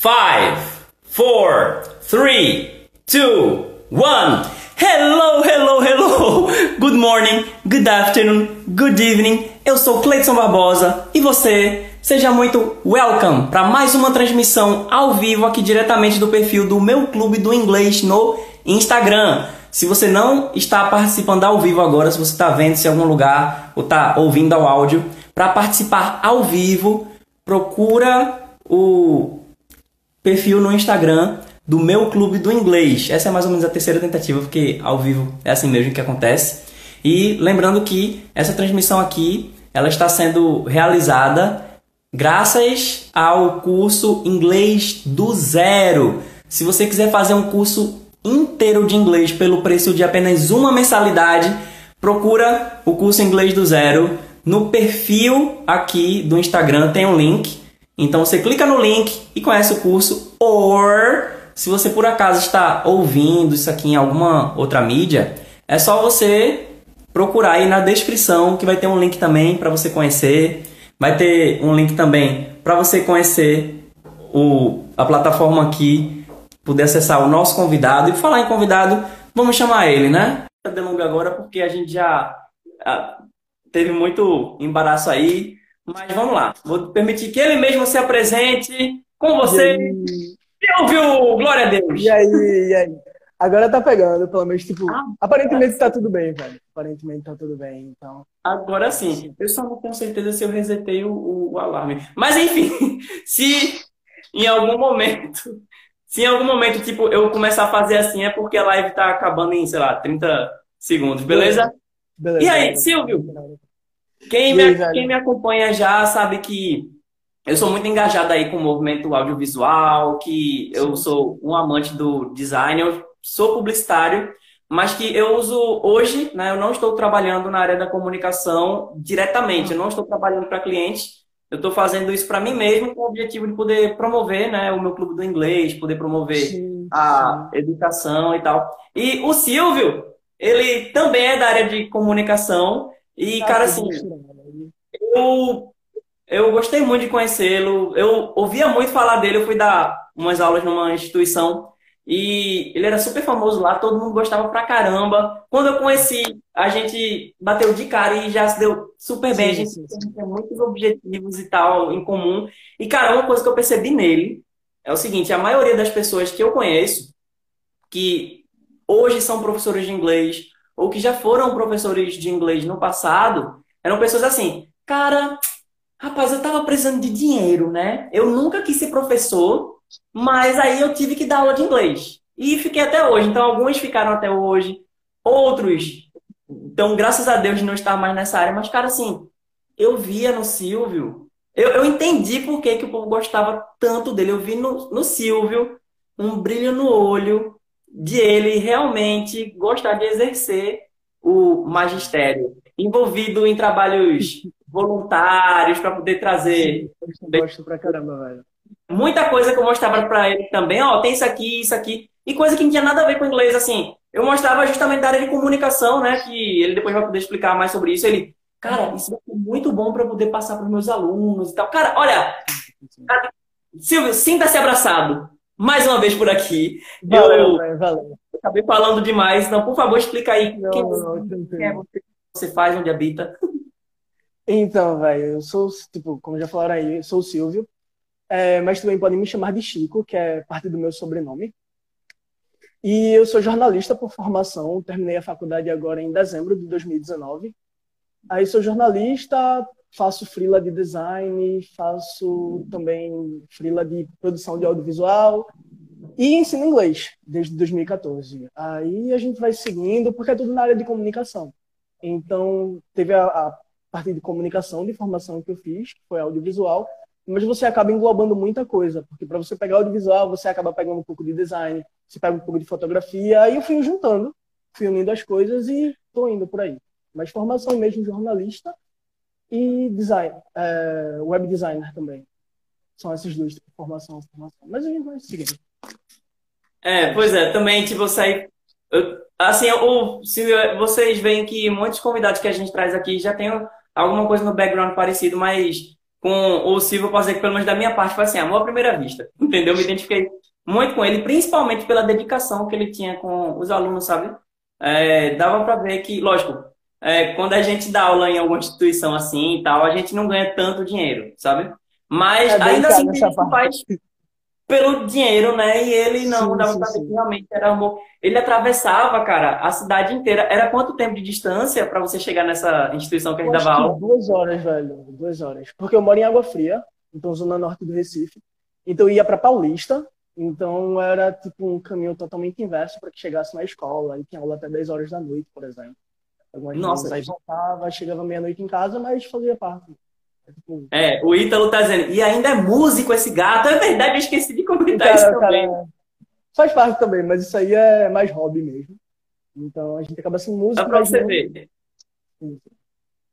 five, four, three, two, one. Hello, hello, hello. Good morning, good afternoon, good evening. Eu sou Cleiton Barbosa e você, seja muito welcome para mais uma transmissão ao vivo aqui diretamente do perfil do meu clube do inglês no Instagram. Se você não está participando ao vivo agora, se você está vendo se em algum lugar ou está ouvindo ao áudio, para participar ao vivo, procura o perfil no Instagram do meu clube do inglês. Essa é mais ou menos a terceira tentativa, porque ao vivo é assim mesmo que acontece. E lembrando que essa transmissão aqui, ela está sendo realizada graças ao curso Inglês do Zero. Se você quiser fazer um curso inteiro de inglês pelo preço de apenas uma mensalidade, procura o curso Inglês do Zero no perfil aqui do Instagram tem um link. Então você clica no link e conhece o curso. Or se você por acaso está ouvindo isso aqui em alguma outra mídia, é só você procurar aí na descrição que vai ter um link também para você conhecer. Vai ter um link também para você conhecer o, a plataforma aqui, poder acessar o nosso convidado. E falar em convidado, vamos chamar ele, né? Delonga agora porque a gente já teve muito embaraço aí. Mas vamos lá, vou permitir que ele mesmo se apresente com você. E ouviu, glória a Deus. E aí, e aí? Agora tá pegando, pelo menos, tipo, ah, aparentemente tá tudo bem, velho. Aparentemente tá tudo bem, então. Agora sim. Eu só não tenho certeza se eu resetei o, o, o alarme. Mas enfim, se em algum momento, se em algum momento, tipo, eu começar a fazer assim, é porque a live tá acabando em, sei lá, 30 segundos, beleza? beleza. E aí, Silvio? Quem me, quem me acompanha já sabe que eu sou muito engajado aí com o movimento audiovisual, que eu sou um amante do design, eu sou publicitário, mas que eu uso hoje, né, eu não estou trabalhando na área da comunicação diretamente, eu não estou trabalhando para clientes, eu estou fazendo isso para mim mesmo com o objetivo de poder promover né, o meu clube do inglês, poder promover sim, a sim. educação e tal. E o Silvio, ele também é da área de comunicação e, cara, assim, eu, eu gostei muito de conhecê-lo. Eu ouvia muito falar dele. Eu fui dar umas aulas numa instituição e ele era super famoso lá. Todo mundo gostava pra caramba. Quando eu conheci, a gente bateu de cara e já se deu super bem. Sim, a gente tem muitos objetivos e tal em comum. E, cara, uma coisa que eu percebi nele é o seguinte: a maioria das pessoas que eu conheço, que hoje são professores de inglês, ou que já foram professores de inglês no passado, eram pessoas assim, cara, rapaz, eu tava precisando de dinheiro, né? Eu nunca quis ser professor, mas aí eu tive que dar aula de inglês. E fiquei até hoje. Então, alguns ficaram até hoje, outros. Então, graças a Deus de não estar mais nessa área. Mas, cara, assim, eu via no Silvio, eu, eu entendi por que, que o povo gostava tanto dele. Eu vi no, no Silvio um brilho no olho, de ele realmente gostar de exercer o magistério, envolvido em trabalhos voluntários para poder trazer. Eu gosto pra caramba, velho. Muita coisa que eu mostrava para ele também, ó, tem isso aqui, isso aqui, e coisa que não tinha nada a ver com inglês, assim. Eu mostrava justamente da área de comunicação, né, que ele depois vai poder explicar mais sobre isso. Ele, cara, isso vai ser muito bom para poder passar para meus alunos e tal. Cara, olha, Silvio, sinta-se abraçado mais uma vez por aqui. Valeu, eu valeu. acabei falando demais. Então, por favor, explica aí não, quem, não, quem é você, você faz, onde habita. Então, velho, eu sou, tipo, como já falaram aí, eu sou o Silvio, é, mas também podem me chamar de Chico, que é parte do meu sobrenome. E eu sou jornalista por formação, terminei a faculdade agora em dezembro de 2019. Aí sou jornalista, faço freela de design, faço também freela de produção de audiovisual e ensino inglês desde 2014. Aí a gente vai seguindo, porque é tudo na área de comunicação. Então, teve a, a parte de comunicação, de formação que eu fiz, que foi audiovisual, mas você acaba englobando muita coisa, porque para você pegar audiovisual, você acaba pegando um pouco de design, você pega um pouco de fotografia, aí eu fui juntando, fui unindo as coisas e tô indo por aí. Mas formação mesmo jornalista e design, é, web designer também. São esses dois, tipo, formação, formação. Mas a gente vai seguir. É, pois é, também, tipo, sair. Assim, o, se vocês veem que muitos convidados que a gente traz aqui já tem alguma coisa no background parecido, mas com o Silvio, eu posso dizer que pelo menos da minha parte foi assim, amor à primeira vista. Entendeu? Me identifiquei muito com ele, principalmente pela dedicação que ele tinha com os alunos, sabe? É, dava para ver que, lógico, é, quando a gente dá aula em alguma instituição assim e tal, a gente não ganha tanto dinheiro, sabe? Mas é ainda assim a gente faz pelo dinheiro, né? E ele não sim, dava sim, que realmente era amor. Ele atravessava, cara, a cidade inteira. Era quanto tempo de distância para você chegar nessa instituição que a gente dava aula? Duas horas, velho. Duas horas. Porque eu moro em Água Fria, então zona norte do Recife. Então eu ia para Paulista, então era tipo um caminho totalmente inverso para que chegasse na escola. E tinha aula até 10 horas da noite, por exemplo. Algumas Nossa, vezes, aí voltava, chegava meia-noite em casa, mas fazia parte. É, o Ítalo tá dizendo, e ainda é músico esse gato. É verdade, eu esqueci de comentar cara, isso também. Cara, faz parte também, mas isso aí é mais hobby mesmo. Então a gente acaba sendo músico. Dá pra você ver.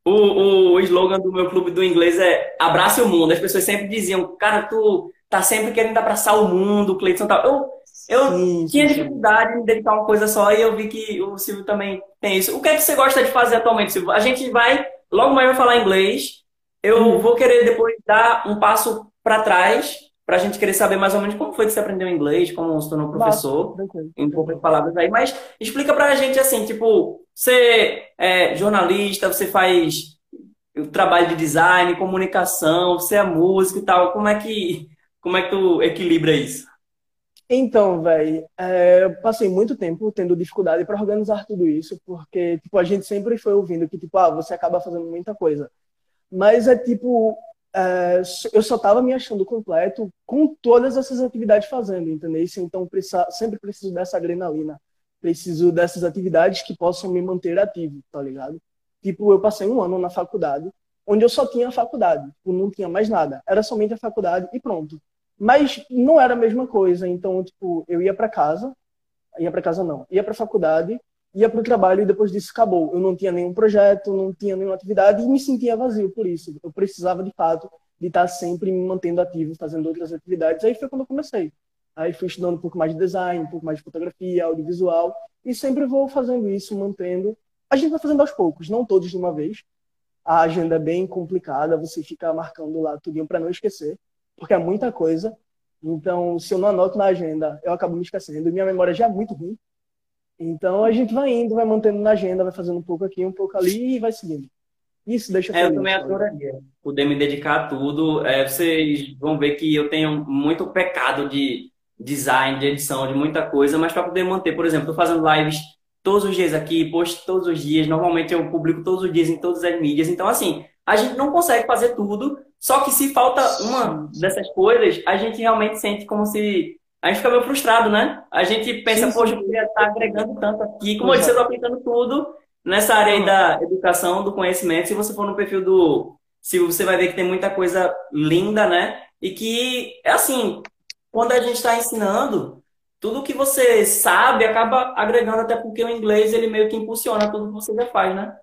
O, o, o slogan do meu clube do inglês é abrace o mundo. As pessoas sempre diziam, cara, tu tá sempre querendo abraçar o mundo, o Cleiton tal. Eu, eu sim, tinha sim, dificuldade em dedicar uma coisa só e eu vi que o Silvio também tem isso. O que é que você gosta de fazer atualmente, Silvio? A gente vai, logo mais vai falar inglês. Eu hum. vou querer depois dar um passo para trás para a gente querer saber mais ou menos como foi que você aprendeu inglês, como se tornou professor, Nossa, em poucas palavras aí. Mas explica para a gente assim, tipo, você é jornalista, você faz o trabalho de design, comunicação, você é músico e tal. Como é que como é que tu equilibra isso? Então, velho, é, eu passei muito tempo tendo dificuldade para organizar tudo isso, porque tipo a gente sempre foi ouvindo que tipo, ah, você acaba fazendo muita coisa. Mas é tipo, é, eu só estava me achando completo com todas essas atividades fazendo, entendeu? Então, precisa, sempre preciso dessa adrenalina. Preciso dessas atividades que possam me manter ativo, tá ligado? Tipo, eu passei um ano na faculdade, onde eu só tinha a faculdade, tipo, não tinha mais nada. Era somente a faculdade e pronto. Mas não era a mesma coisa. Então, tipo, eu ia para casa, ia para casa não, ia para faculdade ia para o trabalho e depois disso acabou. Eu não tinha nenhum projeto, não tinha nenhuma atividade e me sentia vazio por isso. Eu precisava, de fato, de estar sempre me mantendo ativo, fazendo outras atividades. Aí foi quando eu comecei. Aí fui estudando um pouco mais de design, um pouco mais de fotografia, audiovisual e sempre vou fazendo isso, mantendo. A gente vai fazendo aos poucos, não todos de uma vez. A agenda é bem complicada, você fica marcando lá tudinho para não esquecer, porque é muita coisa. Então, se eu não anoto na agenda, eu acabo me esquecendo. Minha memória já é muito ruim. Então a gente vai indo, vai mantendo na agenda, vai fazendo um pouco aqui, um pouco ali e vai seguindo. Isso deixa é, Eu também adoraria poder me dedicar a tudo. É, vocês vão ver que eu tenho muito pecado de design, de edição, de muita coisa, mas para poder manter, por exemplo, estou fazendo lives todos os dias aqui, posto todos os dias, normalmente eu publico todos os dias em todas as mídias. Então, assim, a gente não consegue fazer tudo, só que se falta uma dessas coisas, a gente realmente sente como se a gente fica meio frustrado, né? A gente pensa, sim, poxa, eu poderia estar agregando tanto aqui. Como eu disse, eu estou aplicando tudo nessa área aí da educação, do conhecimento. Se você for no perfil do Silvio, você vai ver que tem muita coisa linda, né? E que, é assim, quando a gente está ensinando, tudo que você sabe acaba agregando, até porque o inglês ele meio que impulsiona tudo que você já faz, né?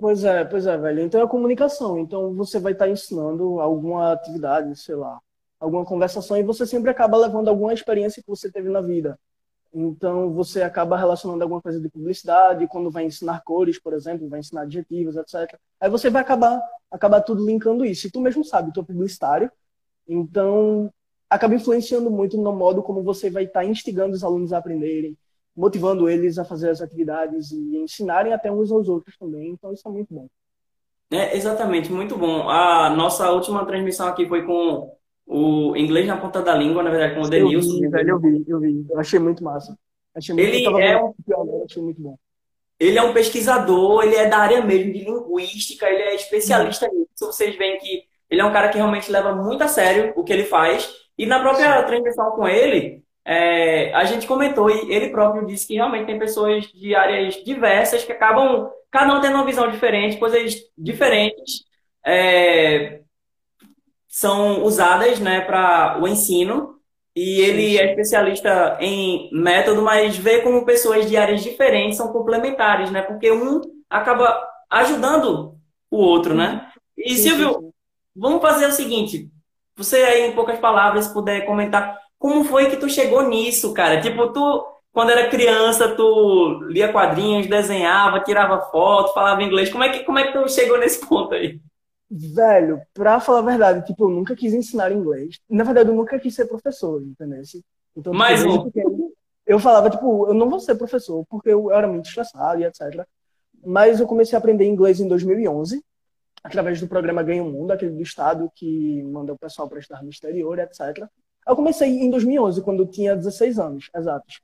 Pois é, pois é, velho. Então é comunicação. Então você vai estar ensinando alguma atividade, sei lá, alguma conversação e você sempre acaba levando alguma experiência que você teve na vida. Então, você acaba relacionando alguma coisa de publicidade, quando vai ensinar cores, por exemplo, vai ensinar adjetivos, etc. Aí você vai acabar, acabar tudo linkando isso. E tu mesmo sabe, tu é publicitário, então acaba influenciando muito no modo como você vai estar instigando os alunos a aprenderem, motivando eles a fazer as atividades e ensinarem até uns aos outros também. Então, isso é muito bom. É, exatamente, muito bom. A nossa última transmissão aqui foi com o inglês na ponta da língua, na verdade, com o Denilson. Eu vi, velho, eu vi, eu vi. Eu achei muito massa. Achei muito, ele é um... achei muito bom. Ele é um pesquisador, ele é da área mesmo de linguística, ele é especialista uhum. nisso. Vocês veem que ele é um cara que realmente leva muito a sério o que ele faz. E na própria transmissão com ele, é, a gente comentou e ele próprio disse que realmente tem pessoas de áreas diversas que acabam, cada um tendo uma visão diferente, coisas diferentes. É, são usadas né, para o ensino. E ele é especialista em método, mas vê como pessoas de áreas diferentes são complementares, né? Porque um acaba ajudando o outro, né? E Silvio, vamos fazer o seguinte: você aí, em poucas palavras, puder comentar como foi que tu chegou nisso, cara? Tipo, tu, quando era criança, tu lia quadrinhos, desenhava, tirava foto, falava inglês. Como é que, como é que tu chegou nesse ponto aí? Velho, pra falar a verdade, tipo, eu nunca quis ensinar inglês. Na verdade, eu nunca quis ser professor, entendeu? Então, Mais um. Eu falava, tipo, eu não vou ser professor, porque eu era muito estressado e etc. Mas eu comecei a aprender inglês em 2011, através do programa Ganha o Mundo, aquele do Estado que manda o pessoal para estudar no exterior, etc. Eu comecei em 2011, quando eu tinha 16 anos, exatos.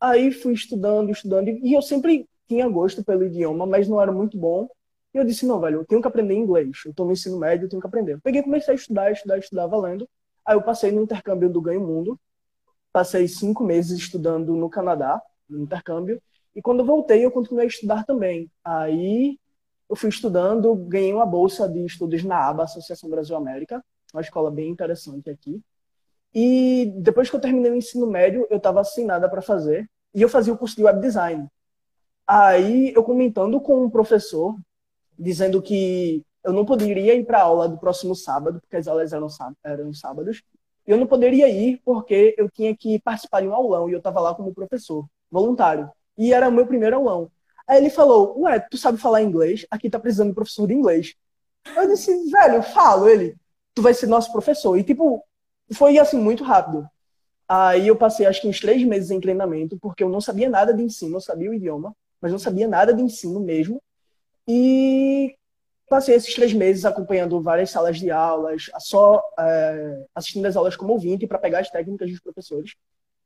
Aí fui estudando, estudando, e eu sempre tinha gosto pelo idioma, mas não era muito bom. E eu disse, não, velho, eu tenho que aprender inglês. Eu estou no ensino médio, eu tenho que aprender. Peguei comecei a estudar, estudar, estudar, valendo. Aí eu passei no intercâmbio do Ganho Mundo. Passei cinco meses estudando no Canadá, no intercâmbio. E quando eu voltei, eu continuei a estudar também. Aí eu fui estudando, ganhei uma bolsa de estudos na ABA, Associação Brasil-América, uma escola bem interessante aqui. E depois que eu terminei o ensino médio, eu estava sem nada para fazer. E eu fazia o curso de web design. Aí eu comentando com um professor, dizendo que eu não poderia ir para a aula do próximo sábado, porque as aulas eram, eram sábados. E eu não poderia ir porque eu tinha que participar de um aulão e eu estava lá como professor, voluntário. E era o meu primeiro aulão. Aí ele falou: Ué, tu sabe falar inglês? Aqui tá precisando de professor de inglês. Eu disse: Velho, eu falo. Ele: Tu vai ser nosso professor. E, tipo, foi assim, muito rápido. Aí eu passei acho que uns três meses em treinamento, porque eu não sabia nada de ensino, eu sabia o idioma, mas não sabia nada de ensino mesmo. E passei esses três meses acompanhando várias salas de aulas, só é, assistindo as aulas como ouvinte para pegar as técnicas dos professores.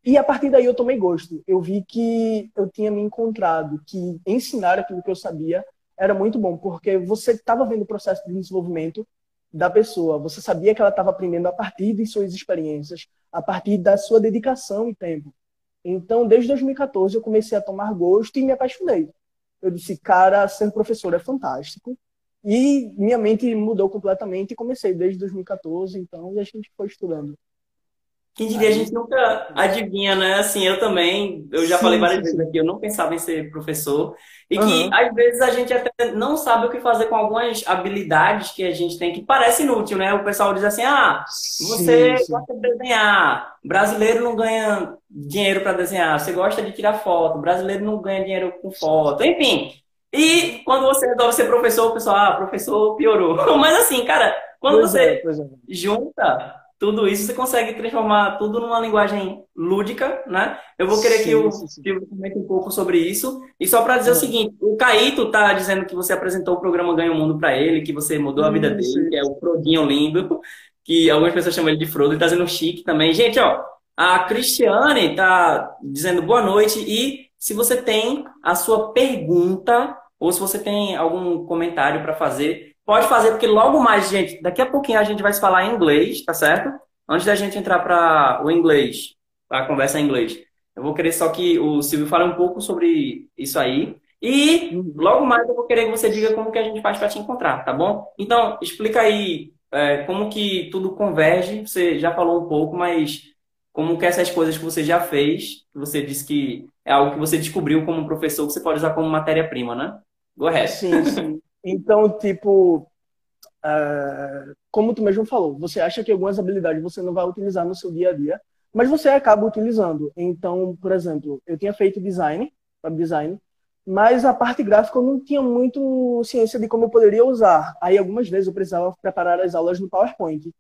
E a partir daí eu tomei gosto. Eu vi que eu tinha me encontrado, que ensinar aquilo que eu sabia era muito bom, porque você estava vendo o processo de desenvolvimento da pessoa. Você sabia que ela estava aprendendo a partir de suas experiências, a partir da sua dedicação e tempo. Então, desde 2014, eu comecei a tomar gosto e me apaixonei. Eu disse, cara, ser professor é fantástico. E minha mente mudou completamente e comecei desde 2014, então, e a gente foi estudando. Quem diria, a gente nunca adivinha, né? Assim, eu também, eu já sim, falei várias sim, vezes aqui, eu não pensava em ser professor. E uhum. que, às vezes, a gente até não sabe o que fazer com algumas habilidades que a gente tem, que parece inútil, né? O pessoal diz assim, ah, você sim, gosta de desenhar, brasileiro não ganha dinheiro para desenhar, você gosta de tirar foto, brasileiro não ganha dinheiro com foto, enfim. E quando você resolve ser professor, o pessoal, ah, professor piorou. Mas assim, cara, quando pois você é, é. junta tudo isso, você consegue transformar tudo numa linguagem lúdica, né? Eu vou querer sim, que o Silvio comente um pouco sobre isso. E só para dizer sim. o seguinte, o Caíto tá dizendo que você apresentou o programa Ganha o Mundo para ele, que você mudou a vida dele, que é o Frodinho lindo, que algumas pessoas chamam ele de Frodo, ele tá dizendo chique também. Gente, ó, a Cristiane tá dizendo boa noite e se você tem a sua pergunta ou se você tem algum comentário para fazer, Pode fazer, porque logo mais, gente, daqui a pouquinho a gente vai se falar em inglês, tá certo? Antes da gente entrar para o inglês, para a conversa em inglês. Eu vou querer só que o Silvio fale um pouco sobre isso aí. E logo mais eu vou querer que você diga como que a gente faz para te encontrar, tá bom? Então, explica aí é, como que tudo converge. Você já falou um pouco, mas como que essas coisas que você já fez, que você disse que é algo que você descobriu como professor, que você pode usar como matéria-prima, né? Go ahead. Sim, sim. Então, tipo, uh, como tu mesmo falou, você acha que algumas habilidades você não vai utilizar no seu dia a dia, mas você acaba utilizando. Então, por exemplo, eu tinha feito design, web design, mas a parte gráfica eu não tinha muito ciência de como eu poderia usar. Aí, algumas vezes, eu precisava preparar as aulas no PowerPoint.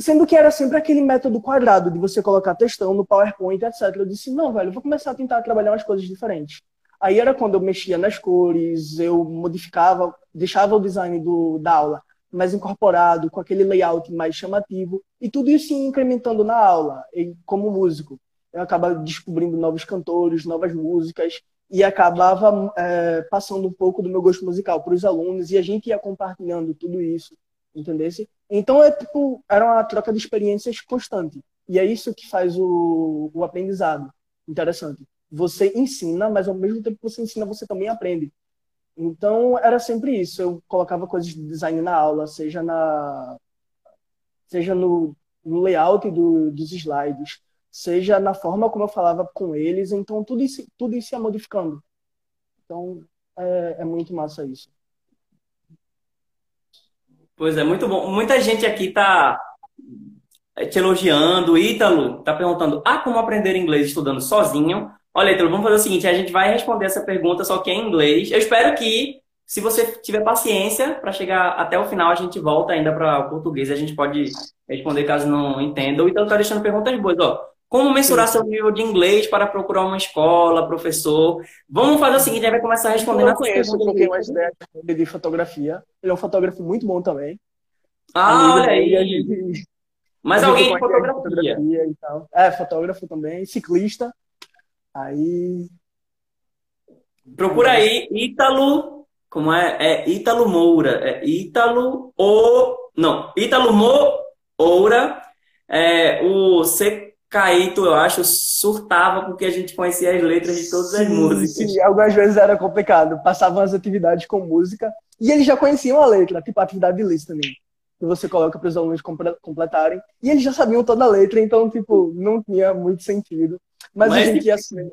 Sendo que era sempre aquele método quadrado de você colocar textão no PowerPoint, etc. Eu disse, não, velho, vou começar a tentar trabalhar umas coisas diferentes. Aí era quando eu mexia nas cores, eu modificava, deixava o design do, da aula mais incorporado, com aquele layout mais chamativo, e tudo isso incrementando na aula, e como músico. Eu acabava descobrindo novos cantores, novas músicas, e acabava é, passando um pouco do meu gosto musical para os alunos, e a gente ia compartilhando tudo isso, entendesse? Então, é, tipo, era uma troca de experiências constante, e é isso que faz o, o aprendizado interessante você ensina, mas ao mesmo tempo que você ensina, você também aprende. Então, era sempre isso. Eu colocava coisas de design na aula, seja na seja no, no layout do, dos slides, seja na forma como eu falava com eles. Então, tudo isso, tudo isso ia modificando. Então, é, é muito massa isso. Pois é, muito bom. Muita gente aqui está te elogiando. Ítalo está perguntando: ah, como aprender inglês estudando sozinho? Olha, então vamos fazer o seguinte: a gente vai responder essa pergunta, só que em inglês. Eu espero que se você tiver paciência para chegar até o final, a gente volta ainda para o português. A gente pode responder caso não entenda. Ou então tá deixando perguntas boas. Ó, como mensurar seu nível de inglês para procurar uma escola, professor? Vamos fazer o seguinte, a gente vai começar respondendo Eu conheço um pouquinho mais de fotografia. Ele é um fotógrafo muito bom também. Ah, olha aí. Mas alguém de fotografia. fotografia e tal. É, fotógrafo também, ciclista. Aí. Procura aí, Ítalo. Como é? É Ítalo Moura. É Ítalo O. Não, Ítalo Moura. É, o C. Caíto, eu acho, surtava porque a gente conhecia as letras de todas as músicas. Sim, algumas vezes era complicado. Passavam as atividades com música e eles já conheciam a letra, tipo a atividade de listening que você coloca para os alunos completarem. E eles já sabiam toda a letra, então, tipo, não tinha muito sentido. Mas, Mas a gente ia assim,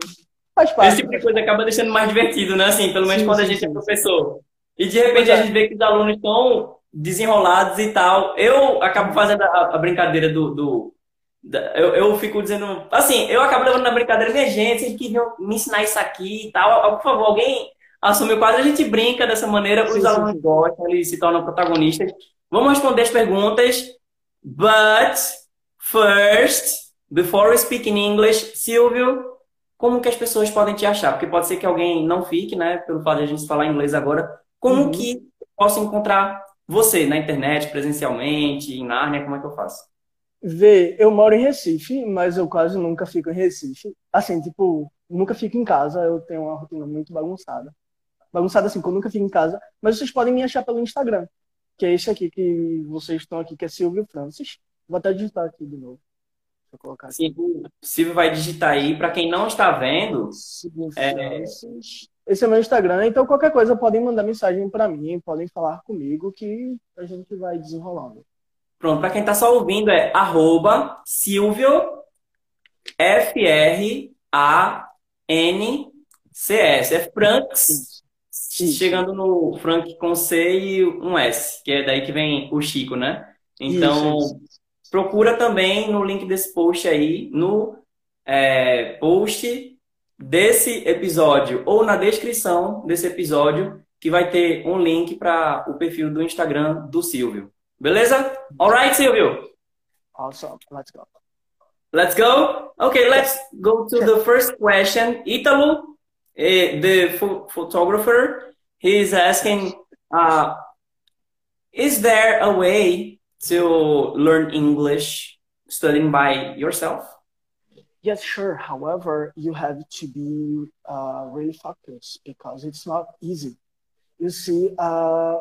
faz parte. Esse tipo de coisa acaba deixando mais divertido, né? Assim, pelo menos sim, quando a gente é sim. é professor. E de repente a é. gente vê que os alunos estão desenrolados e tal. Eu acabo fazendo a, a brincadeira do. do eu, eu fico dizendo. Assim, eu acabo levando na brincadeira, minha gente, vocês queriam me ensinar isso aqui e tal. Por favor, alguém assume o quadro, a gente brinca dessa maneira, os alunos gostam, eles se tornam protagonistas. Vamos responder as perguntas. But first, before we speak in English, Silvio, como que as pessoas podem te achar? Porque pode ser que alguém não fique, né? Pelo fato de a gente falar inglês agora. Como uhum. que posso encontrar você na internet, presencialmente, em Nárnia? Como é que eu faço? Vê, eu moro em Recife, mas eu quase nunca fico em Recife. Assim, tipo, nunca fico em casa, eu tenho uma rotina muito bagunçada. Bagunçada assim, que eu nunca fico em casa. Mas vocês podem me achar pelo Instagram que é esse aqui que vocês estão aqui, que é Silvio Francis. Vou até digitar aqui de novo. Vou colocar aqui. Silvio vai digitar aí. Para quem não está vendo. Silvio é... Francis. Esse é meu Instagram, então qualquer coisa podem mandar mensagem para mim, podem falar comigo que a gente vai desenrolando. Pronto, para quem está só ouvindo é arroba Silvio F-R-A-N-C-S. É Franks chegando no Frank com C e um S, que é daí que vem o Chico, né? Então, isso, isso. procura também no link desse post aí, no é, post desse episódio ou na descrição desse episódio, que vai ter um link para o perfil do Instagram do Silvio. Beleza? Alright, Silvio? Awesome. Let's go. Let's go? Okay, let's go to the first question. Ítalo, eh, the photographer, he's asking, uh, is there a way to learn English studying by yourself? Yes, sure. However, you have to be uh, really focused because it's not easy. You see, uh,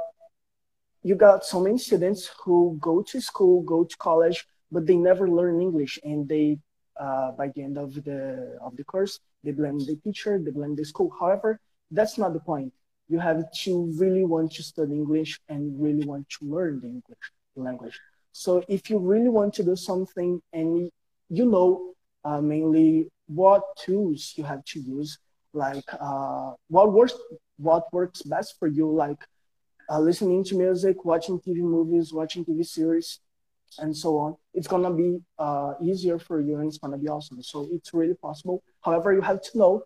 you got so many students who go to school, go to college, but they never learn English, and they, uh, by the end of the of the course, they blame the teacher, they blame the school. However, that's not the point you have to really want to study English and really want to learn the English language. So if you really want to do something and you know uh, mainly what tools you have to use, like uh, what works what works best for you, like uh, listening to music, watching TV movies, watching TV series, and so on. It's gonna be uh, easier for you and it's gonna be awesome. So it's really possible. However, you have to know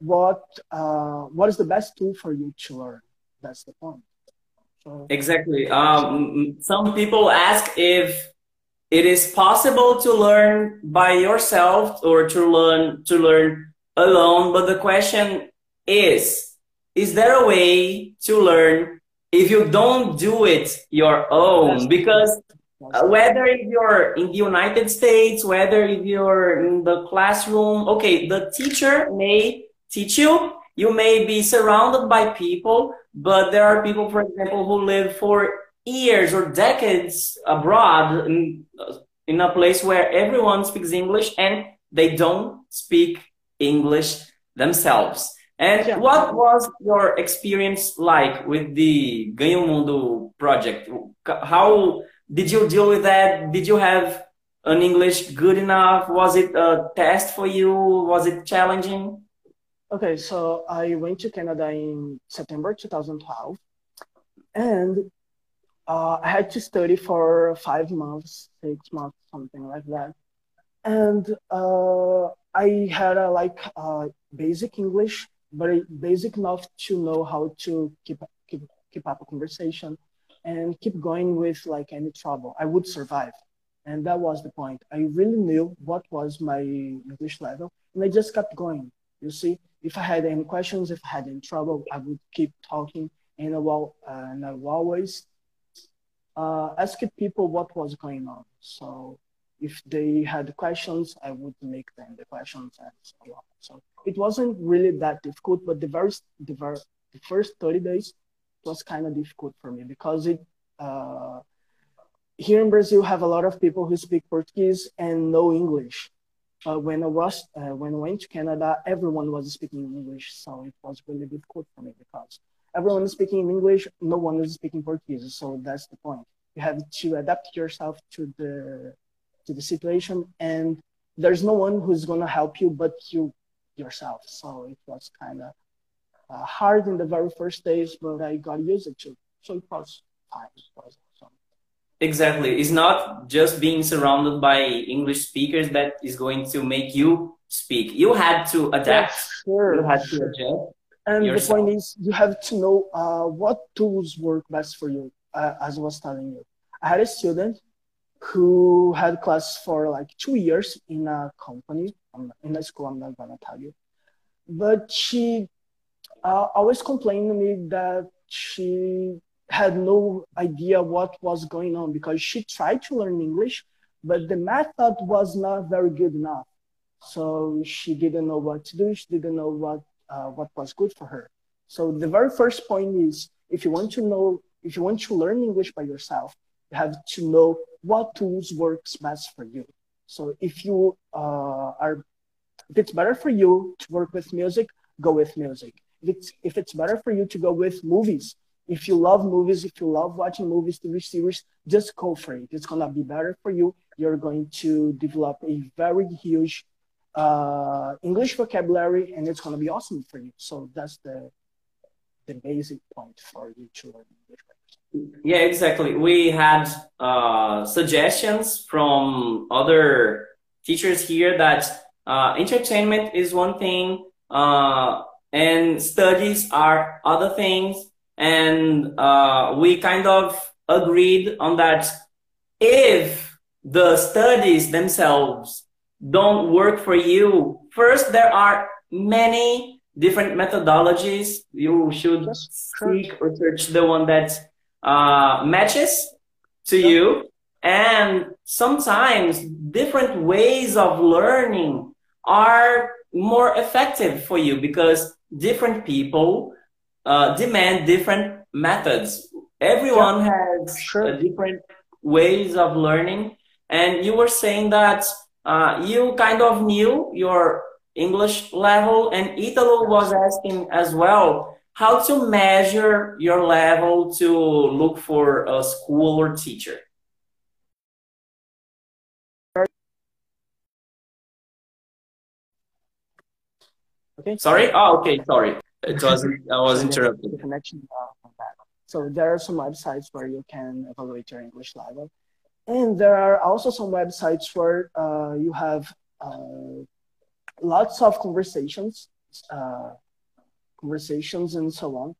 what uh, what is the best tool for you to learn? That's the point. So, exactly. Um, some people ask if it is possible to learn by yourself or to learn to learn alone. But the question is: Is there a way to learn if you don't do it your own? Because uh, whether if you're in the United States, whether if you're in the classroom, okay, the teacher may teach you. You may be surrounded by people, but there are people, for example, who live for years or decades abroad in, in a place where everyone speaks English and they don't speak English themselves. And yeah. what was your experience like with the Ganho Mundo project? How did you deal with that? Did you have an English good enough? Was it a test for you? Was it challenging? Okay, so I went to Canada in September 2012, and uh, I had to study for five months, six months, something like that. And uh, I had a like uh, basic English, but basic enough to know how to keep keep keep up a conversation, and keep going with like any trouble. I would survive. And that was the point. I really knew what was my English level, and I just kept going. You see, if I had any questions, if I had any trouble, I would keep talking, and I will, uh, and I will always uh, ask people what was going on. So if they had questions, I would make them the questions and so on. So it wasn't really that difficult, but the very the, very, the first 30 days was kind of difficult for me because it uh, here in Brazil have a lot of people who speak Portuguese and know English. Uh, when I was uh, when I went to Canada, everyone was speaking English, so it was really difficult for me because everyone is speaking English, no one is speaking Portuguese. So that's the point. You have to adapt yourself to the to the situation, and there's no one who's gonna help you but you yourself. So it was kind of uh, hard in the very first days, but I got used to. So it was fine. It was awesome. Exactly. It's not just being surrounded by English speakers that is going to make you speak. You had to adapt. sure, you had to adjust. And yourself. the point is, you have to know uh, what tools work best for you, uh, as I was telling you. I had a student who had class for like two years in a company, in a school, I'm not gonna tell you. But she uh, always complained to me that she had no idea what was going on because she tried to learn English, but the method was not very good enough. So she didn't know what to do. She didn't know what uh, what was good for her. So the very first point is if you want to know, if you want to learn English by yourself, you have to know what tools works best for you. So if you uh, are, if it's better for you to work with music, go with music. If it's, if it's better for you to go with movies, if you love movies, if you love watching movies, TV series, just go for it. It's gonna be better for you. You're going to develop a very huge uh, English vocabulary, and it's gonna be awesome for you. So that's the the basic point for you to learn English. Yeah, exactly. We had uh, suggestions from other teachers here that uh, entertainment is one thing, uh, and studies are other things. And uh, we kind of agreed on that if the studies themselves don't work for you, first, there are many different methodologies. You should seek or search the one that uh, matches to yeah. you. And sometimes different ways of learning are more effective for you because different people uh, demand different methods. Everyone has sure. different ways of learning. And you were saying that uh, you kind of knew your English level, and Italo was asking as well how to measure your level to look for a school or teacher. Okay. Sorry. Oh, okay. Sorry. It wasn't. I was interrupted. Connection. Uh, so there are some websites where you can evaluate your English level, and there are also some websites where uh, you have uh, lots of conversations, uh, conversations and so on,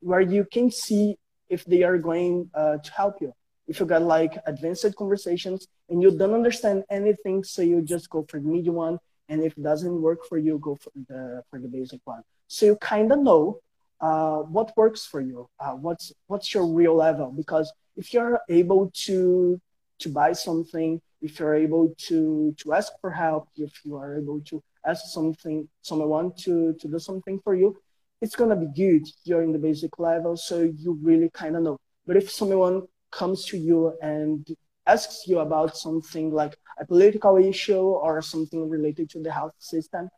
where you can see if they are going uh, to help you. If you got like advanced conversations and you don't understand anything, so you just go for the medium one, and if it doesn't work for you, go for the for the basic one. So you kind of know uh, what works for you, uh, what's what's your real level. Because if you're able to to buy something, if you're able to to ask for help, if you are able to ask something someone to to do something for you, it's gonna be good. You're in the basic level, so you really kind of know. But if someone comes to you and asks you about something like a political issue or something related to the health system,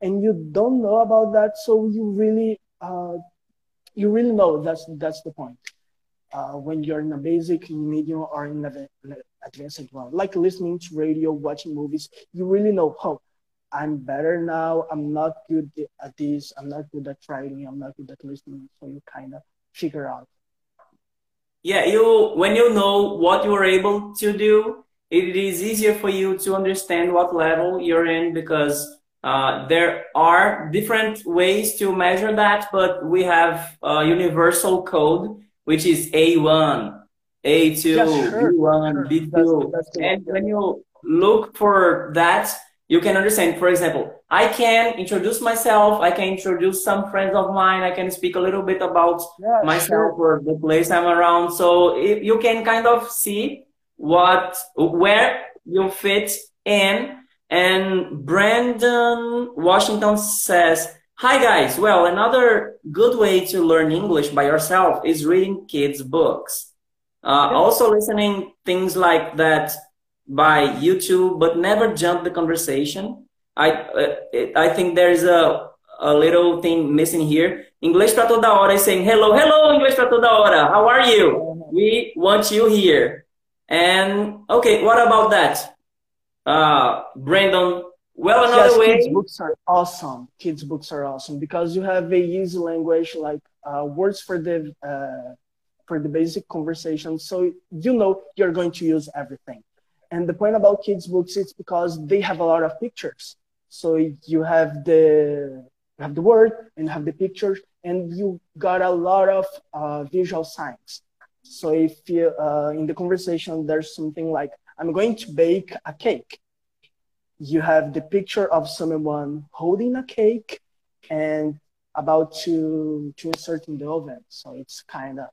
and you don't know about that, so you really uh, you really know that's that's the point. Uh, when you're in a basic, medium, or in an advanced one, like listening to radio, watching movies, you really know, oh, I'm better now. I'm not good at this. I'm not good at writing. I'm not good at listening. So you kind of figure out. Yeah, you when you know what you are able to do, it is easier for you to understand what level you're in because uh, there are different ways to measure that, but we have a universal code which is A1, A2, Yeah, sure, B1, sure. B2. that's the And when you look for that, you can understand. For example, I can introduce myself, I can introduce some friends of mine, I can speak a little bit about Yeah, myself sure. or the place I'm around. So it, you can kind of see what where you fit in. And Brandon Washington says, "Hi guys. Well, another good way to learn English by yourself is reading kids' books. Uh, also listening things like that by YouTube, but never jump the conversation. I uh, I think there's a a little thing missing here. English para toda hora is saying hello, hello, Inglês para toda hora. How are you? We want you here. And okay, what about that? Uh, Brandon, well, Yes, another kids' way. books are awesome. Kids' books are awesome because you have a easy language, like uh, words for the uh, for the basic conversation. So you know you're going to use everything. And the point about kids' books is because they have a lot of pictures. So you have the you have the word and you have the pictures, and you got a lot of uh, visual signs. So if you uh, in the conversation there's something like I'm going to bake a cake you have the picture of someone holding a cake and about to to insert in the oven. So it's kind of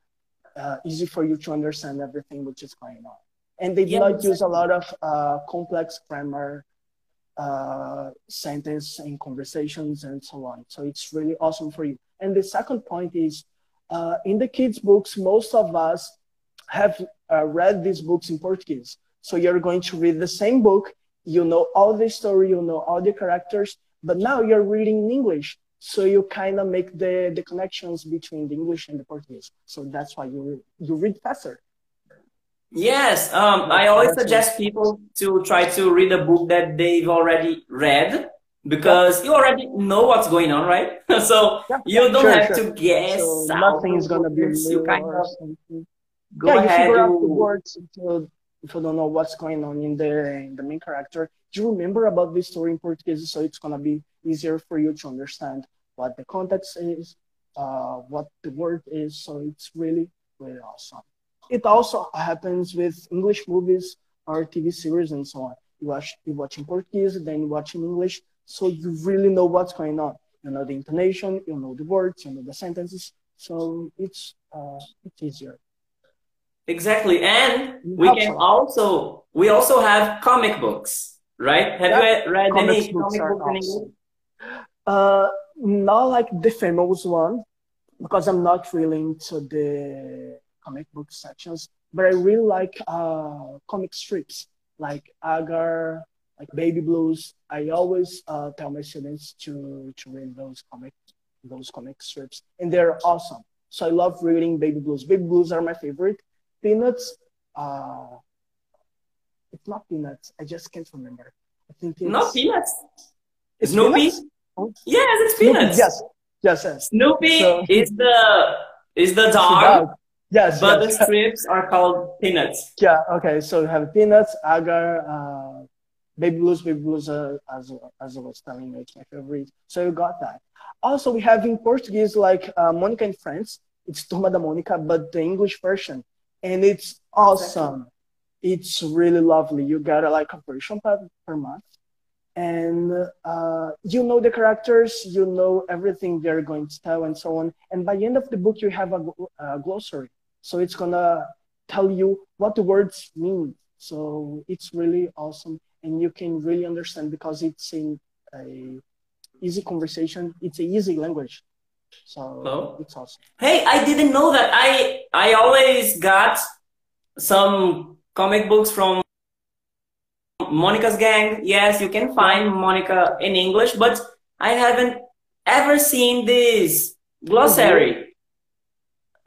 uh, easy for you to understand everything which is going on. And they do Yeah, not use a lot of uh, complex grammar, uh, sentence and conversations and so on. So it's really awesome for you. And the second point is uh, in the kids' books, most of us have uh, read these books in Portuguese. So you're going to read the same book you know all the story, you know all the characters, but now you're reading in English. So you kind of make the, the connections between the English and the Portuguese. So that's why you you read faster. Yes, um, I always suggest people to try to read a book that they've already read because you already know what's going on, right? So yeah, you don't sure, have sure. to guess So nothing is gonna be. You new kind or of something. go Yeah, you ahead, figure out the words if you if you don't know what's going on in the in the main character. Do you remember about this story in Portuguese, so it's gonna be easier for you to understand what the context is, uh, what the word is. So it's really really awesome. It also happens with English movies or TV series and so on. You watch you watch in Portuguese, then you watch in English, so you really know what's going on. You know the intonation, you know the words, you know the sentences. So it's uh, it's easier. exactly. And we can also we also have comic books, right? Have you Yeah, read comics any books comic books in English? Uh, not like the famous one because I'm not really into the comic book sections, but I really like uh, comic strips like Hagar, like Baby Blues. I always uh, tell my students to to read those comic those comic strips, and they're awesome. So I love reading Baby Blues. Baby Blues are my favorite. Peanuts, uh, it's not Peanuts. I just can't remember. I think it's Peanuts. it's Snoopy? Peanuts. Oh, Yes, it's Snoopy, Peanuts. yes, yes, yes. Snoopy So is the is the dog, dog. Yes, but the strips are called Peanuts. Yeah, okay. So we have Peanuts, Hagar, uh, Baby Blues, Baby Blues, uh, as as I was telling you, it's my favorite. So you got that. Also, we have in Portuguese like uh, Monica and Friends. It's Turma da Mônica, but the English version, and it's Exactly. awesome. It's really lovely. You get uh, like a version per, per month, and uh, you know the characters, you know everything they're going to tell, and so on. And by the end of the book, you have a, a glossary, so it's gonna tell you what the words mean. So it's really awesome, and you can really understand because it's in a easy conversation. It's a easy language, so Oh. it's awesome. Hey, I didn't know that. I I always got some comic books from Monica's Gang. Yes, you can find Monica in English, but I haven't ever seen this oh glossary.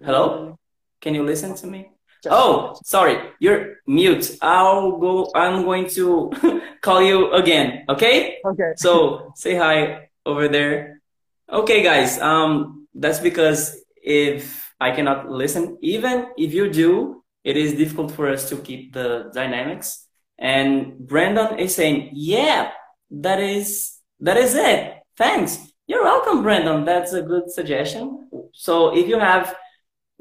Hello? Can you listen to me? Oh, sorry, you're mute. I'll go, I'm going to call you again, okay? okay. So say hi over there. Okay, guys, um, that's because if I cannot listen, even if you do, it is difficult for us to keep the dynamics. And Brandon is saying, yeah, that is, that is it. Thanks. You're welcome, Brandon. That's a good suggestion. So if you have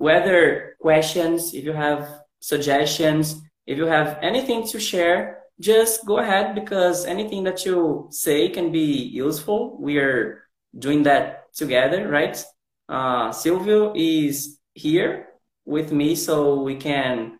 weather questions, if you have suggestions, if you have anything to share, just go ahead because anything that you say can be useful. We are doing that together, right? Uh, Silvio is here with me so we can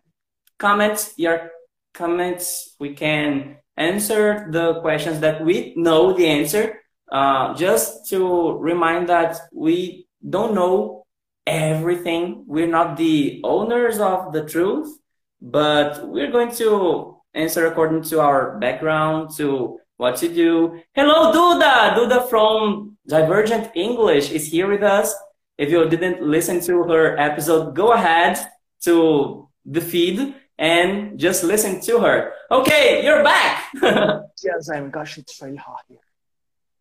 comment your comments. We can answer the questions that we know the answer. Uh, just to remind that we don't know everything. We're not the owners of the truth, but we're going to answer according to our background, to what to do. Hello, Duda! Duda from Divergent English is here with us. If you didn't listen to her episode, go ahead to the feed and just listen to her. Okay, you're back. yes, I'm. Gosh, it's very hot here.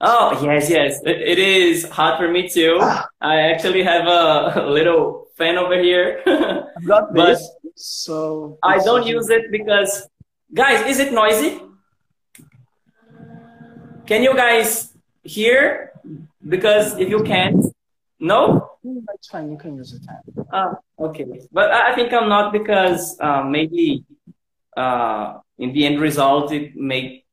Oh, yes, yes. it, it is hot for me too. Ah. I actually have a, little fan over here. I've got this, so I don't use it because, guys, is it noisy? Can you guys hear? Because if you can't, no? That's fine. You can use it. Ah, okay. But I think I'm not because uh, maybe uh, in the end result it may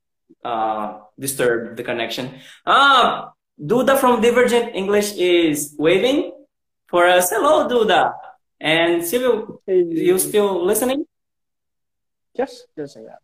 uh, disturb the connection. Ah, Duda from Divergent English is waving for us. Hello, Duda. And Silvio, hey. you still listening? Yes, yes, I am.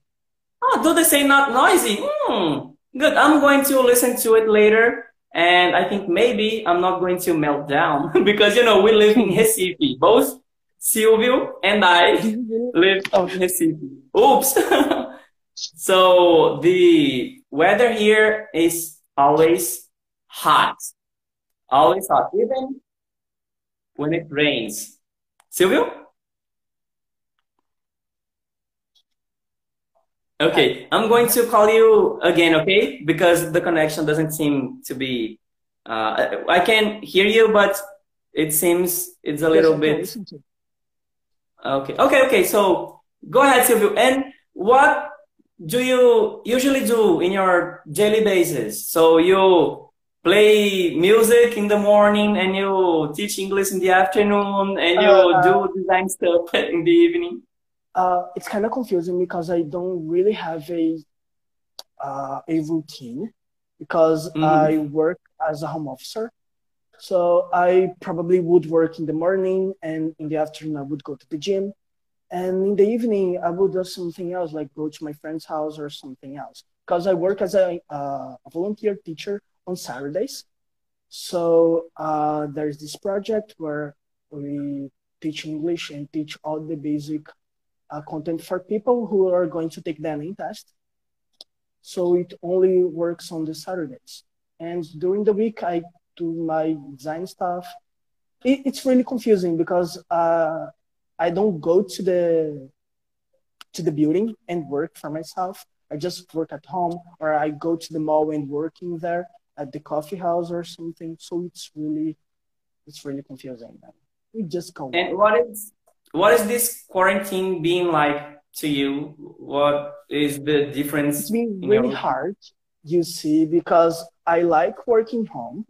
Oh, Duda say not noisy. Hmm. Good. I'm going to listen to it later and I think maybe I'm not going to melt down because, you know, we live in Recife. Both Silvio and I live in Recife. Oops. so the weather here is always hot. Always hot, even when it rains. Silvio? Okay, I'm going to call you again, okay? Because the connection doesn't seem to be. Uh, I can hear you, but it seems it's a little bit. Okay, okay, okay. So go ahead, Silvio. And what do you usually do in your daily basis? So you play music in the morning and you teach English in the afternoon and you uh, do design stuff in the evening? uh, it's kind of confusing because I don't really have a uh, a routine because mm-hmm. I work as a home officer. So I probably would work in the morning and in the afternoon I would go to the gym. And in the evening I would do something else like go to my friend's house or something else because I work as a, uh, a volunteer teacher on Saturdays. So uh, there's this project where we teach English and teach all the basic uh, content for people who are going to take the ENEM test. So it only works on the Saturdays. And during the week, I do my design stuff. It, it's really confusing because uh, I don't go to the to the building and work for myself. I just work at home, or I go to the mall and working there at the coffee house or something. So it's really it's really confusing. Man. We just go. And what is what is this quarantine being like to you? What is the difference? It's been really your... hard, you see, because I like working home.